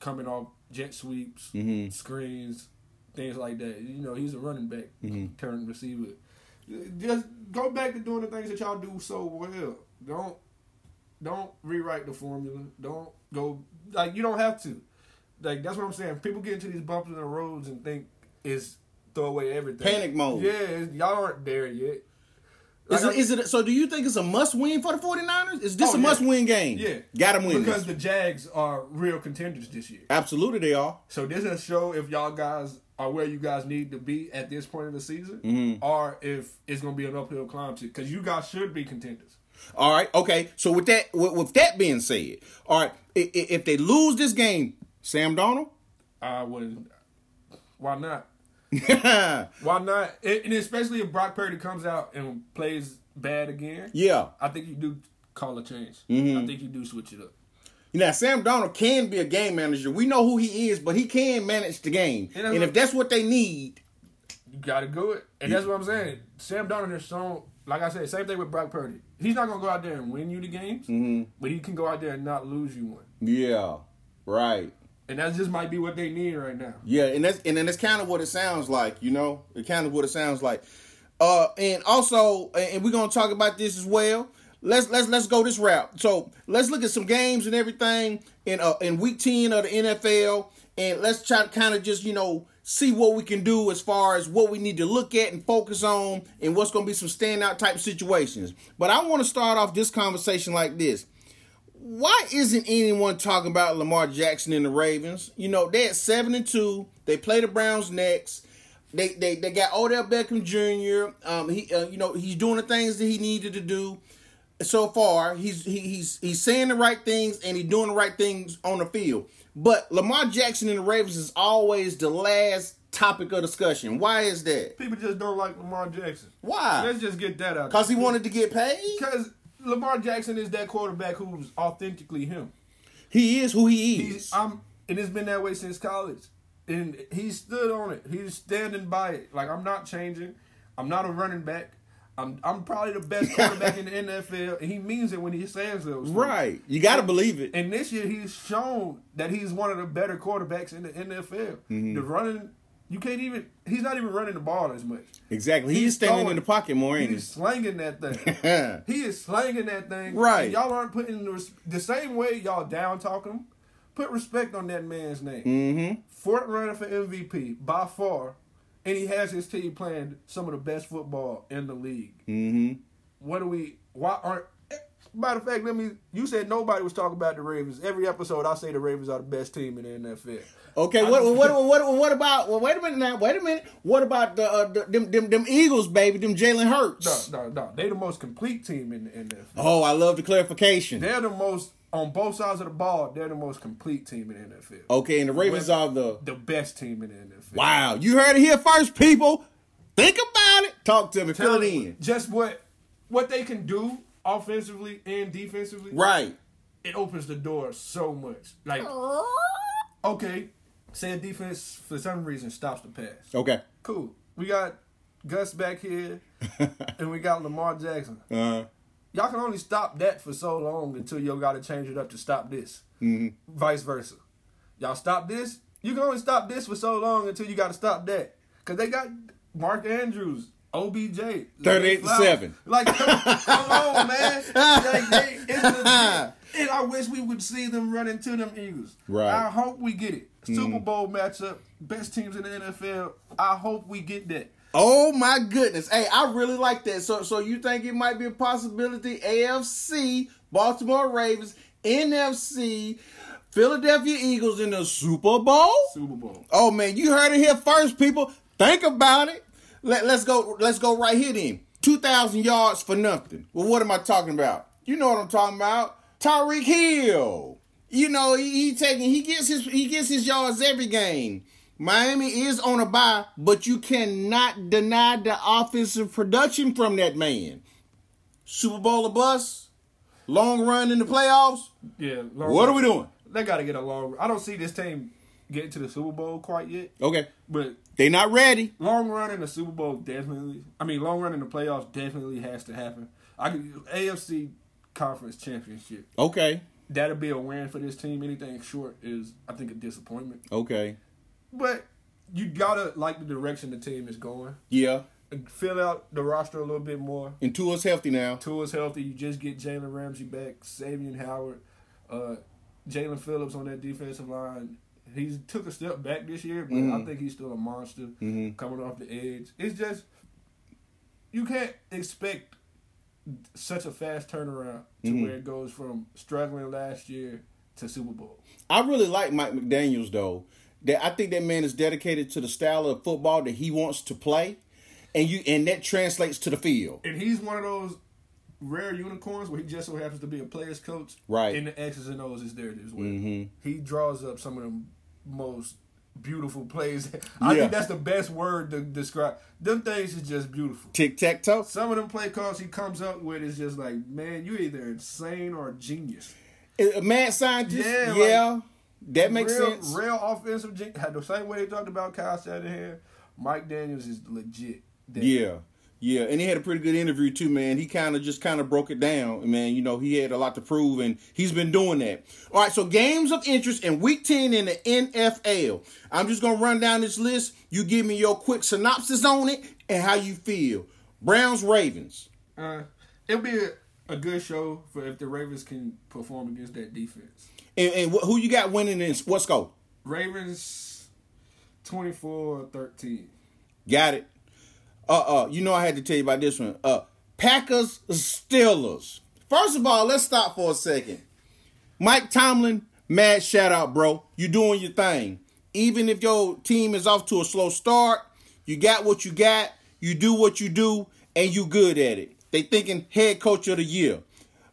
coming off jet sweeps, Mhm. screens, things like that. You know, he's a running back, Mhm. turn receiver. Just go back to doing the things that y'all do so well. Don't don't rewrite the formula. Don't go like you don't have to. Like that's what I'm saying. People get into these bumps in the roads and think it's throw away everything. Panic mode. Yeah, it's- y'all aren't there yet. Is Like it, is it so do you think it's a must win for the 49ers? Is this Oh, a yeah. must win game? Yeah, Got to win because this. the Jags are real contenders this year. Absolutely they are. So this is a show if y'all guys are where you guys need to be at this point of the season, Mm-hmm. or if it's gonna be an uphill climb to because you guys should be contenders. All right. Okay. So with that with, with that being said, all right, i- i- if they lose this game, Sam Darnold? I would. Why not? Why not? And and especially if Brock Purdy comes out and plays bad again, Yeah. I think you do call a change. Mm-hmm. I think you do switch it up. Now Sam Darnold can be a game manager. We know who he is, but he can manage the game. And And if that's what they need, You got to go it, and that's what I'm saying. Sam Darnold has shown, like I said, same thing with Brock Purdy. He's not gonna go out there and win you the games, Mm-hmm. but he can go out there and not lose you one. yeah, right. And that just might be what they need right now. Yeah, and that's and then that's kind of what it sounds like, you know. It kind of what it sounds like. Uh, and also, and we're gonna talk about this as well. Let's let's let's go this route. So let's look at some games and everything in uh, in week ten of the NFL, and let's try to kind of just you know see what we can do as far as what we need to look at and focus on, and what's gonna be some standout type situations. But I want to start off this conversation like this why isn't anyone talking about Lamar Jackson and the Ravens? You know, they're at seven and two. They play the Browns next. They they they got Odell Beckham Jr. Um, he uh, you know he's doing the things that he needed to do. So far, he's he, he's he's saying the right things and he's doing the right things on the field. But Lamar Jackson and the Ravens is always the last topic of discussion. Why is that? People just don't like Lamar Jackson. Why? Let's just get that out. Because he wanted to get paid. Because Lamar Jackson is that quarterback who's authentically him. He is who he is. He's I'm and it's been that way since college. And he stood on it. He's standing by it. Like I'm not changing. I'm not a running back. I'm I'm probably the best quarterback in the NFL, and he means it when he says those. things. right. You got to believe it. And this year he's shown that he's one of the better quarterbacks in the NFL. Mm-hmm. The running, you can't even. He's not even running the ball as much. Exactly. He's, He's standing throwing- in the pocket more, ain't He's slanging that thing. he? He is slanging that thing. Right. Y'all aren't putting the, the same way y'all down talking him. Put respect on that man's name. mm-hmm. Fourth runner for MVP by far, and he has his team playing some of the best football in the league. Mm-hmm. What do we? Why aren't? Matter of fact, let me. You said nobody was talking about the Ravens. Every episode, I say the Ravens are the best team in the NFL. Okay, I what, what what what about? Well, wait a minute now. Wait a minute. What about the, uh, the them, them them Eagles, baby? Them Jalen Hurts. No, no, no. They the most complete team in the NFL. Oh, I love the clarification. They're the most on both sides of the ball. They're the most complete team in the NFL. Okay, and the Ravens are the. the best team in the NFL. Wow, you heard it here first, people. Think about it. Talk to me. Fill it in. Just what what they can do offensively and defensively. Right. It opens the door so much. Like okay, say a defense for some reason stops the pass. Okay. Cool. We got Gus back here, and we got Lamar Jackson. Uh, Y'all can only stop that for so long until y'all got to change it up to stop this. Vice versa. Y'all stop this. You can only stop this for so long until you got to stop that. Cause they got Mark Andrews, OBJ, 38 to 7. Like, come, come on, man. Like, they. And I wish we would see them run into them Eagles. Right. Mm-hmm. I hope we get it. Super Bowl matchup, best teams in the NFL. I hope we get that. Oh my goodness. Hey, I really like that. So so you think it might be a possibility? AFC, Baltimore Ravens, NFC, Philadelphia Eagles in the Super Bowl. Super Bowl. Oh man, you heard it here first, people. Think about it. Let, let's go. Let's go right here then. Two thousand yards for nothing. Well, what am I talking about? You know what I'm talking about. Tyreek Hill. You know he, he taking he gets his he gets his yards every game. Miami is on a bye, but you cannot deny the offensive production from that man. Super Bowl or bust, long run in the playoffs. Yeah. long- What are we doing? They got to get a long. I don't see this team getting to the Super Bowl quite yet, Okay, but they not ready. long run in the Super Bowl definitely. I mean, long run in the playoffs definitely has to happen. I could, AFC Conference Championship. Okay, That'll be a win for this team. Anything short is, I think, a disappointment. okay, But you gotta like the direction the team is going. yeah. fill out the roster a little bit more. And Tua's healthy now. Tua's healthy. You just get Jalen Ramsey back, Xavier Howard, uh, Jaelan Phillips on that defensive line. He's took a step back this year, but Mhm. I think he's still a monster Mhm. coming off the edge. It's just you can't expect such a fast turnaround to Mhm. where it goes from struggling last year to Super Bowl. I really like Mike McDaniels though. That I think that man is dedicated to the style of football that he wants to play, and you and that translates to the field. And he's one of those rare unicorns where he just so happens to be a player's coach. Right. And the X's and O's is there as well. Mhm. He draws up some of the most beautiful plays. I Yeah. think that's the best word to describe. Them things is just beautiful. Tic tac toe. Some of them play calls he comes up with is just like, man, you either insane or genius. A mad scientist. Yeah, Yeah, like- that makes real, sense. Real offensive. Had the same way they talked about Kyle Shanahan. Mike McDaniels is legit. Yeah. Yeah, and he had a pretty good interview too, man. He kind of just kind of broke it down, man. You know, he had a lot to prove, and he's been doing that. All right, so games of interest in Week Ten in the NFL. I'm just gonna run down this list. You give me your quick synopsis on it and how you feel. Browns, Ravens. Uh, it'll be a, a good show for if the Ravens can perform against that defense. And, and wh- who you got winning in what score? Ravens 24-13. Got it. Uh uh, you know I had to tell you about this one. Uh Packers Steelers. First of all, let's stop for a second. Mike Tomlin, mad shout out, bro. You doing your thing. Even if your team is off to a slow start, you got what you got, you do what you do, and you good at it. They thinking head coach of the year.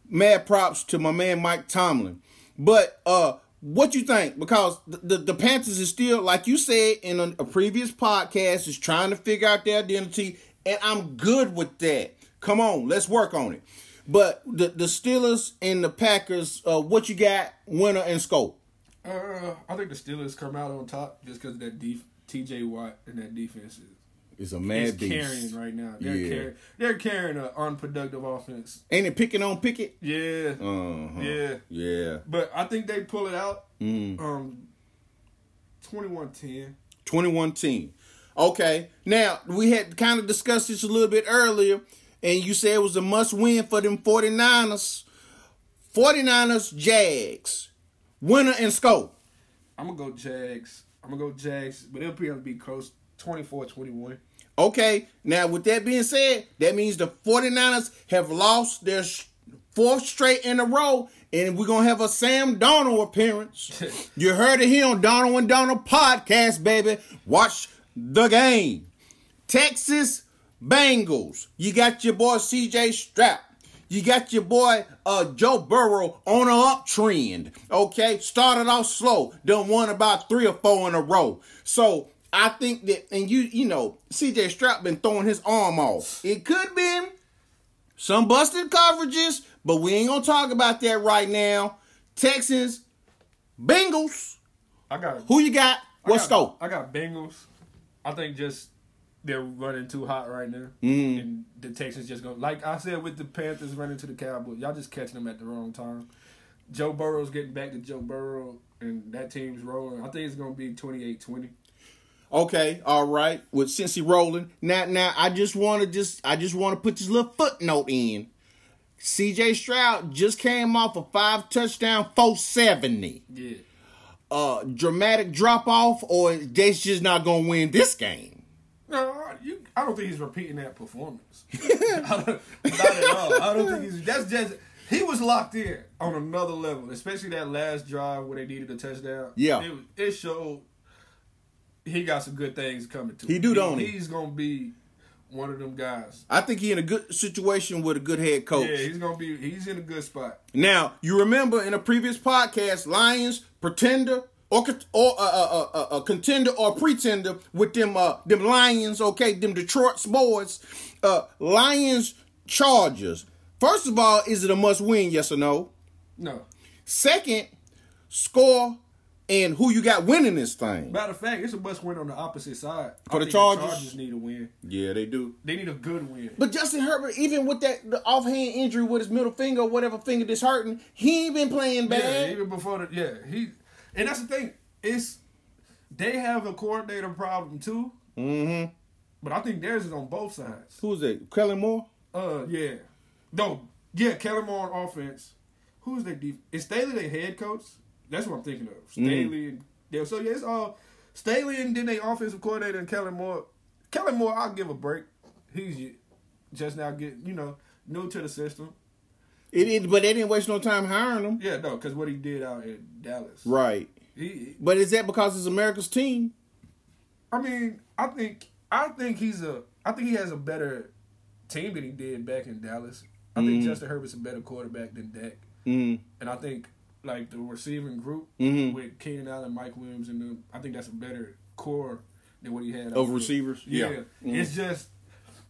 Mad props to my man Mike Tomlin. But uh what you think? Because the, the, the Panthers is still, like you said in a, a previous podcast, is trying to figure out their identity, and I'm good with that. Come on, let's work on it. But the the Steelers and the Packers, uh, what you got? Winner and scope. Uh, I think the Steelers come out on top just because that def- T.J. Watt and that defense is It's a is mad beast. carrying right now. They're Yeah. carrying. They're carrying an unproductive offense. Ain't it picking on Pickett? Yeah, Uh-huh. yeah. Yeah. But I think they pull it out. Mm. Um, 21-10. 21 team. Okay. Now, we had kind of discussed this a little bit earlier, and you said it was a must win for them 49ers. 49ers, Jags. Winner and scope. I'm gonna go Jags. I'm gonna go Jags, but it'll probably be close 24-21. Okay. Now, with that being said, that means the 49ers have lost their fourth straight in a row, and we're going to have a Sam Darnold appearance. you heard it here on Donald and Donald podcast, baby. Watch the game. Texas Bengals. You got your boy CJ Stroud. You got your boy uh, Joe Burrow on a uptrend. Okay, started off slow, done won about three or four in a row. So I think that, and you, you know, CJ Stroud been throwing his arm off. It could been some busted coverages, but we ain't gonna talk about that right now. Texans, Bengals. I got Who you got? I What got- scope? I got Bengals. I think just they're running too hot right now, Mm. and the Texans just go like I said with the Panthers running to the Cowboys. Y'all just catching them at the wrong time. Joe Burrow's getting back to Joe Burrow, and that team's rolling. I think it's gonna be 28-20. Okay, all right. With Cincy rolling. Now now I just wanna just I just wanna put this little footnote in. CJ Stroud just came off a five touchdown, 470. Yeah, Uh dramatic drop off, or they just not gonna win this game. no, you. I don't think he's repeating that performance. I don't, not at all. I don't think he's. That's just he was locked in on another level, especially that last drive where they needed a touchdown. Yeah. it, it showed he got some good things coming to He him. do, don't he? He's gonna be one of them guys. I think he in a good situation with a good head coach. Yeah, he's gonna be. He's in a good spot. Now, you remember in a previous podcast, Lions pretender or or a uh, uh, uh, uh, contender or pretender with them uh them Lions, okay, them Detroit boys, uh Lions Chargers. First of all, is it a must win? Yes or no? No, Second, score and who you got winning this thing. matter of fact, it's a must win on the opposite side. For the Chargers? Chargers need a win. Yeah, they do. They need a good win. But Justin Herbert, even with that the offhand injury with his middle finger or whatever finger that's hurting, he ain't been playing bad. Yeah, even before the yeah he, and that's the thing. It's they have a coordinator problem too. mm-hmm. but I think theirs is on both sides. Who's that? Kellen Moore. Uh, yeah, no, yeah, Kellen Moore on offense. Who's their def- Is Staley their head coach? That's what I'm thinking of. Mm-hmm. Staley and yeah, so yeah, it's all Staley and then they offensive coordinator and Kellen Moore. Kellen Moore, I'll give a break. He's just now get you know new to the system. It, it, but they didn't waste no time hiring him. Yeah, no, because what he did out in Dallas. Right. He, But is that because it's America's team? I mean, I think I think he's a I think he has a better team than he did back in Dallas. I think Mhm. Justin Herbert's a better quarterback than Dak, Mm. and I think like the receiving group Mhm. with Keenan Allen, Mike Williams, and them, I think that's a better core than what he had Of receivers? Yeah, Yeah. Mhm. it's just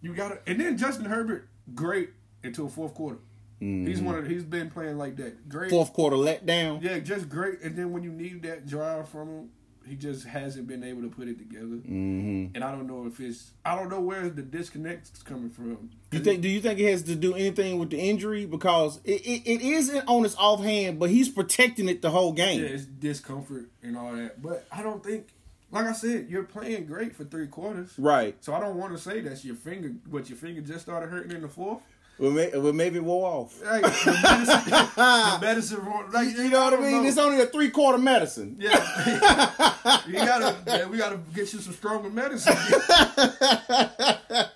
you got to, and then Justin Herbert great until fourth quarter. He's one of he's been playing like that. Great, Fourth quarter letdown. yeah, just great. And then when you need that drive from him, he just hasn't been able to put it together. hmm And I don't know if it's I don't know where the disconnect's coming from. You think? Do you think it has to do anything with the injury? Because it, it, it isn't on his offhand, but he's protecting it the whole game. Yeah, it's discomfort and all that. But I don't think, like I said, you're playing great for three quarters. Right. So I don't want to say that's your finger. but your finger just started hurting in the fourth. Well, may, well maybe wore off. Like the medicine, the medicine like You know what I mean? It's only a three quarter medicine. Yeah, you gotta. We gotta get you some stronger medicine.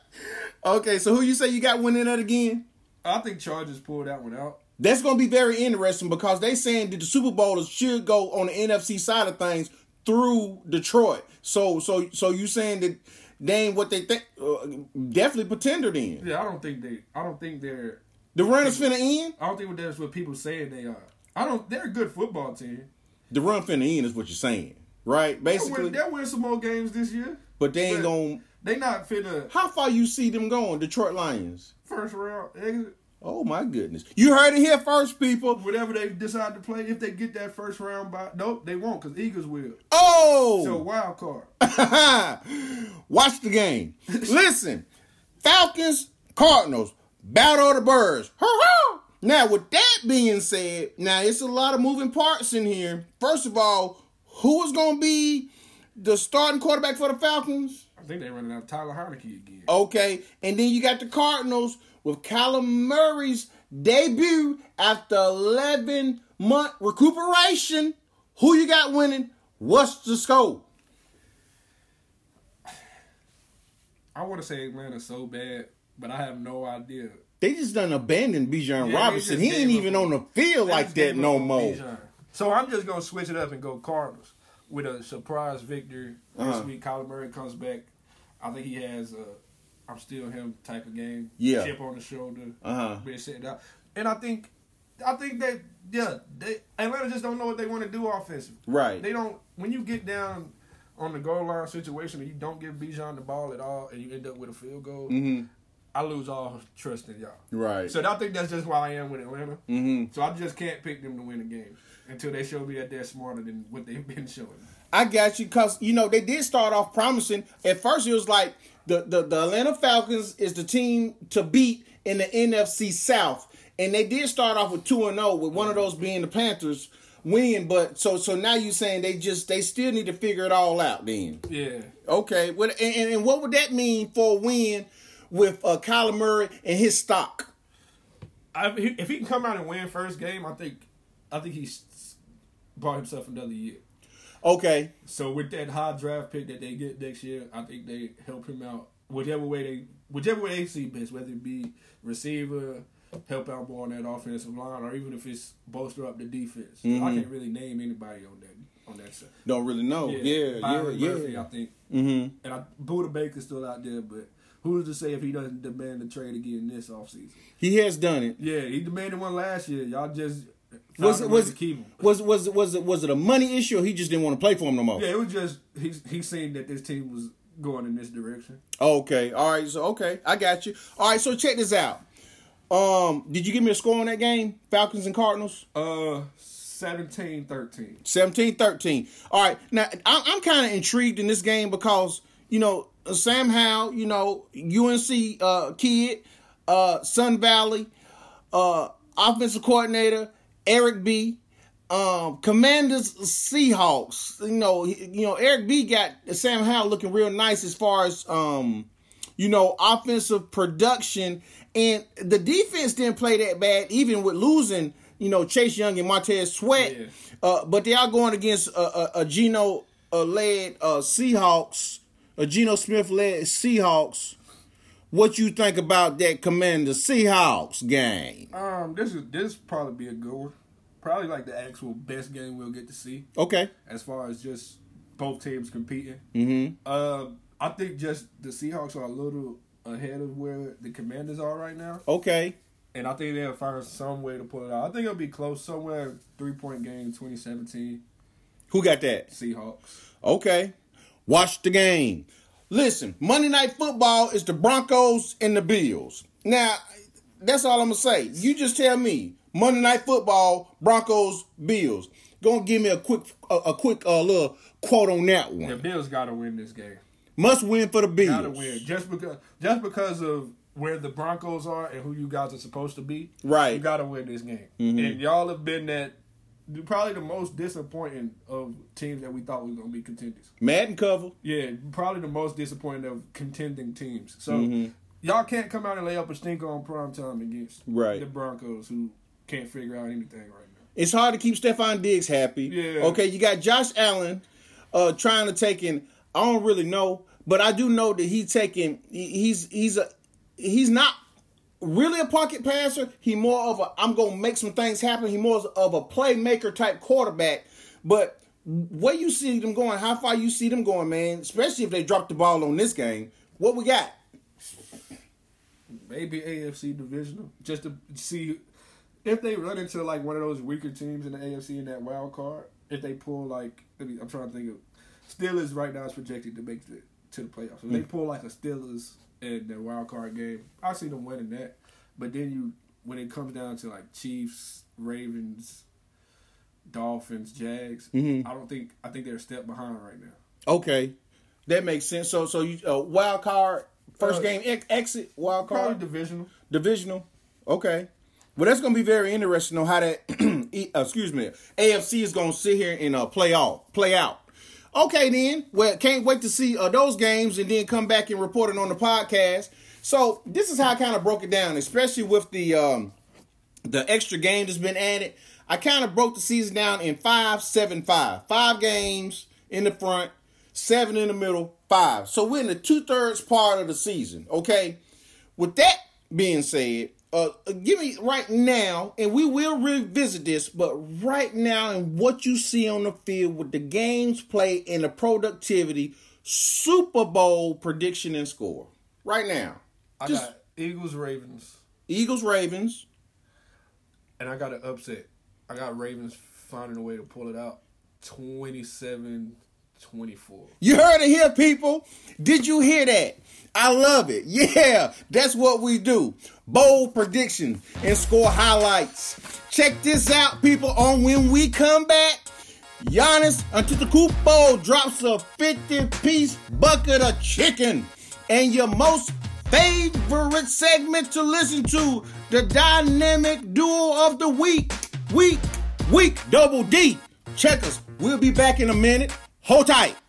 Okay, so who you say you got winning that again? I think Chargers pulled that one out. That's going to be very interesting because they saying that the Super Bowl should go on the NFC side of things through Detroit. So, so, so you saying that they ain't what they think? Uh, definitely pretender then. Yeah, I don't think they. I don't think they're. The run is finna end. I don't think that's what people saying they are. I don't. They're a good football team. The run finna end is what you're saying, right? They'll Basically, win, they'll win some more games this year. but they ain't but- going. They not finna How far you see them going, Detroit Lions? first round exit. Oh my goodness! You heard it here first, people. Whatever they decide to play, if they get that first round by, nope, they won't because Eagles will. Oh, So wild card. Watch the game. Listen, Falcons, Cardinals, Battle of the Birds. Now, with that being said, now it's a lot of moving parts in here. First of all, who is going to be the starting quarterback for the Falcons? I think they're running out Taylor Heinicke again. Okay, and then you got the Cardinals with Kyler Murray's debut after 11 month recuperation. Who you got winning? What's the score? I want to say Atlanta so bad, but I have no idea. They just done abandoned Bijan Yeah, Robinson. He ain't even on- the field like that no more. Bijan. So I'm just gonna switch it up and go Cardinals with a surprise victory Uh-huh. this week. Kyler Murray comes back. I think he has a I'm still him type of game. Yeah. chip on the shoulder, Uh-huh. being sitting out. And I think, I think that yeah, they Atlanta just don't know what they want to do offensively. Right. They don't. When you get down on the goal line situation and you don't give Bijan the ball at all, and you end up with a field goal, Mm-hmm. I lose all trust in y'all. Right. So I think that's just why I am with Atlanta. mm-hmm. So I just can't pick them to win the game until they show me that they're smarter than what they've been showing. I got you because you know they did start off promising. At first, it was like the, the the Atlanta Falcons is the team to beat in the NFC South, and they did start off with two and zero, with one of those being the Panthers win. But so so now you're saying they just they still need to figure it all out. Then Yeah. okay, Well, and, and, and what would that mean for a win with uh, Kyler Murray and his stock? I, if he can come out and win first game, I think, I think he's bought himself another year. Okay, So with that high draft pick that they get next year, I think they help him out whichever way they whichever way they see best, whether it be receiver, help out more on that offensive line, or even if it's bolster up the defense. Mm-hmm. I can't really name anybody on that on that side. don't really know. Yeah, yeah, Byron yeah. Murphy, I think, Mm-hmm. and I, Budda Baker's still out there, but who's to say if he doesn't demand a trade again this offseason? He has done it. Yeah, he demanded one last year. Y'all just Was it was was was was it was it a money issue or he just didn't want to play for him no more? Yeah, it was just he he seen that this team was going in this direction. Okay. All right. So okay, I got you. All right. So check this out. Um, did you give me a score on that game? Falcons and Cardinals. Uh, 17-13. 17-13. All right. Now I'm, I'm kind of intrigued in this game because you know Sam Howell, you know UNC uh, kid, uh, Sun Valley, uh, offensive coordinator Eric B. Um, Commanders Seahawks. You know, you know Eric B. got Sam Howell looking real nice as far as um you know, offensive production, and the defense didn't play that bad, even with losing, you know, Chase Young and Montez Sweat. Yeah. Uh, but they are going against a, a, a Geno uh, led uh, Seahawks, a Geno Smith led Seahawks. What you think about that Commander Seahawks game? Um, this is this probably be a good one. Probably like the actual best game we'll get to see Okay. as far as just both teams competing. Mm-hmm. Uh, I think just the Seahawks are a little ahead of where the Commanders are right now, Okay. and I think they'll find some way to pull it out. I think it'll be close somewhere. Three point game, 2017 Who got that? Seahawks. Okay. Watch the game. Listen, Monday Night Football is the Broncos and the Bills. Now, that's all I'm gonna say. You just tell me Monday Night Football, Broncos, Bills. Gonna give me a quick, a, a quick uh, little quote on that one. The. Bills got to win this game. Must win for the Bills. Got to win just because just because of where the Broncos are and who you guys are supposed to be. Right. You got to win this game. And y'all have been that probably the most disappointing of teams that we thought was going to be contenders. Madden cover. Yeah, probably the most disappointing of contending teams. So Mm-hmm. y'all can't come out and lay up a stinker on prime time against Right. the Broncos who can't figure out anything right now. It's hard to keep Stefon Diggs happy. Yeah. Okay, you got Josh Allen uh trying to take in I don't really know, but I do know that he's taking he- he's he's a he's not really a pocket passer. He more of a I'm gonna make some things happen. He more of a playmaker type quarterback. But where you see them going, how far you see them going, man, especially if they drop the ball on this game, what we got? Maybe AFC divisional, just to see if they run into like one of those weaker teams in the AFC in that wild card. If they pull like, I'm trying to think of Steelers right now is projected to make the to the playoffs. If they pull like a Steelers in their wild card game, I see them winning that. But then you, when it comes down to like Chiefs, Ravens, Dolphins, Jags, I don't think I think they're a step behind right now. Okay. That makes sense. So so you uh, wild card first Uh, game ex- exit wild Probably card divisional. divisional. Okay. Well, that's going to be very interesting on how that uh, excuse me AFC is going to sit here and uh, play out play out. Okay, then. Well, can't wait to see uh, those games and then come back and report it on the podcast. So this is how I kind of broke it down, especially with the um, the extra game that's been added. I kind of broke the season down in five, seven, five. Five games in the front, seven in the middle, five. So we're in the two thirds part of the season. Okay. With that being said, uh, give me right now, and we will revisit this, but right now, and what you see on the field with the games played and the productivity, Super Bowl prediction and score. Right now, I Just- got Eagles, Ravens, Eagles, Ravens. and I got an upset. I got Ravens finding a way to pull it out. 27-24. You heard it here, people. Did you hear that? I love it. Yeah, that's what we do. Bold prediction and score highlights. Check this out, people. On when we come back, Giannis Antetokounmpo drops a 50-piece bucket of chicken, and your most favorite segment to listen to, the dynamic duo of the week, week, week, double D. Check us. We'll be back in a minute. Hold tight.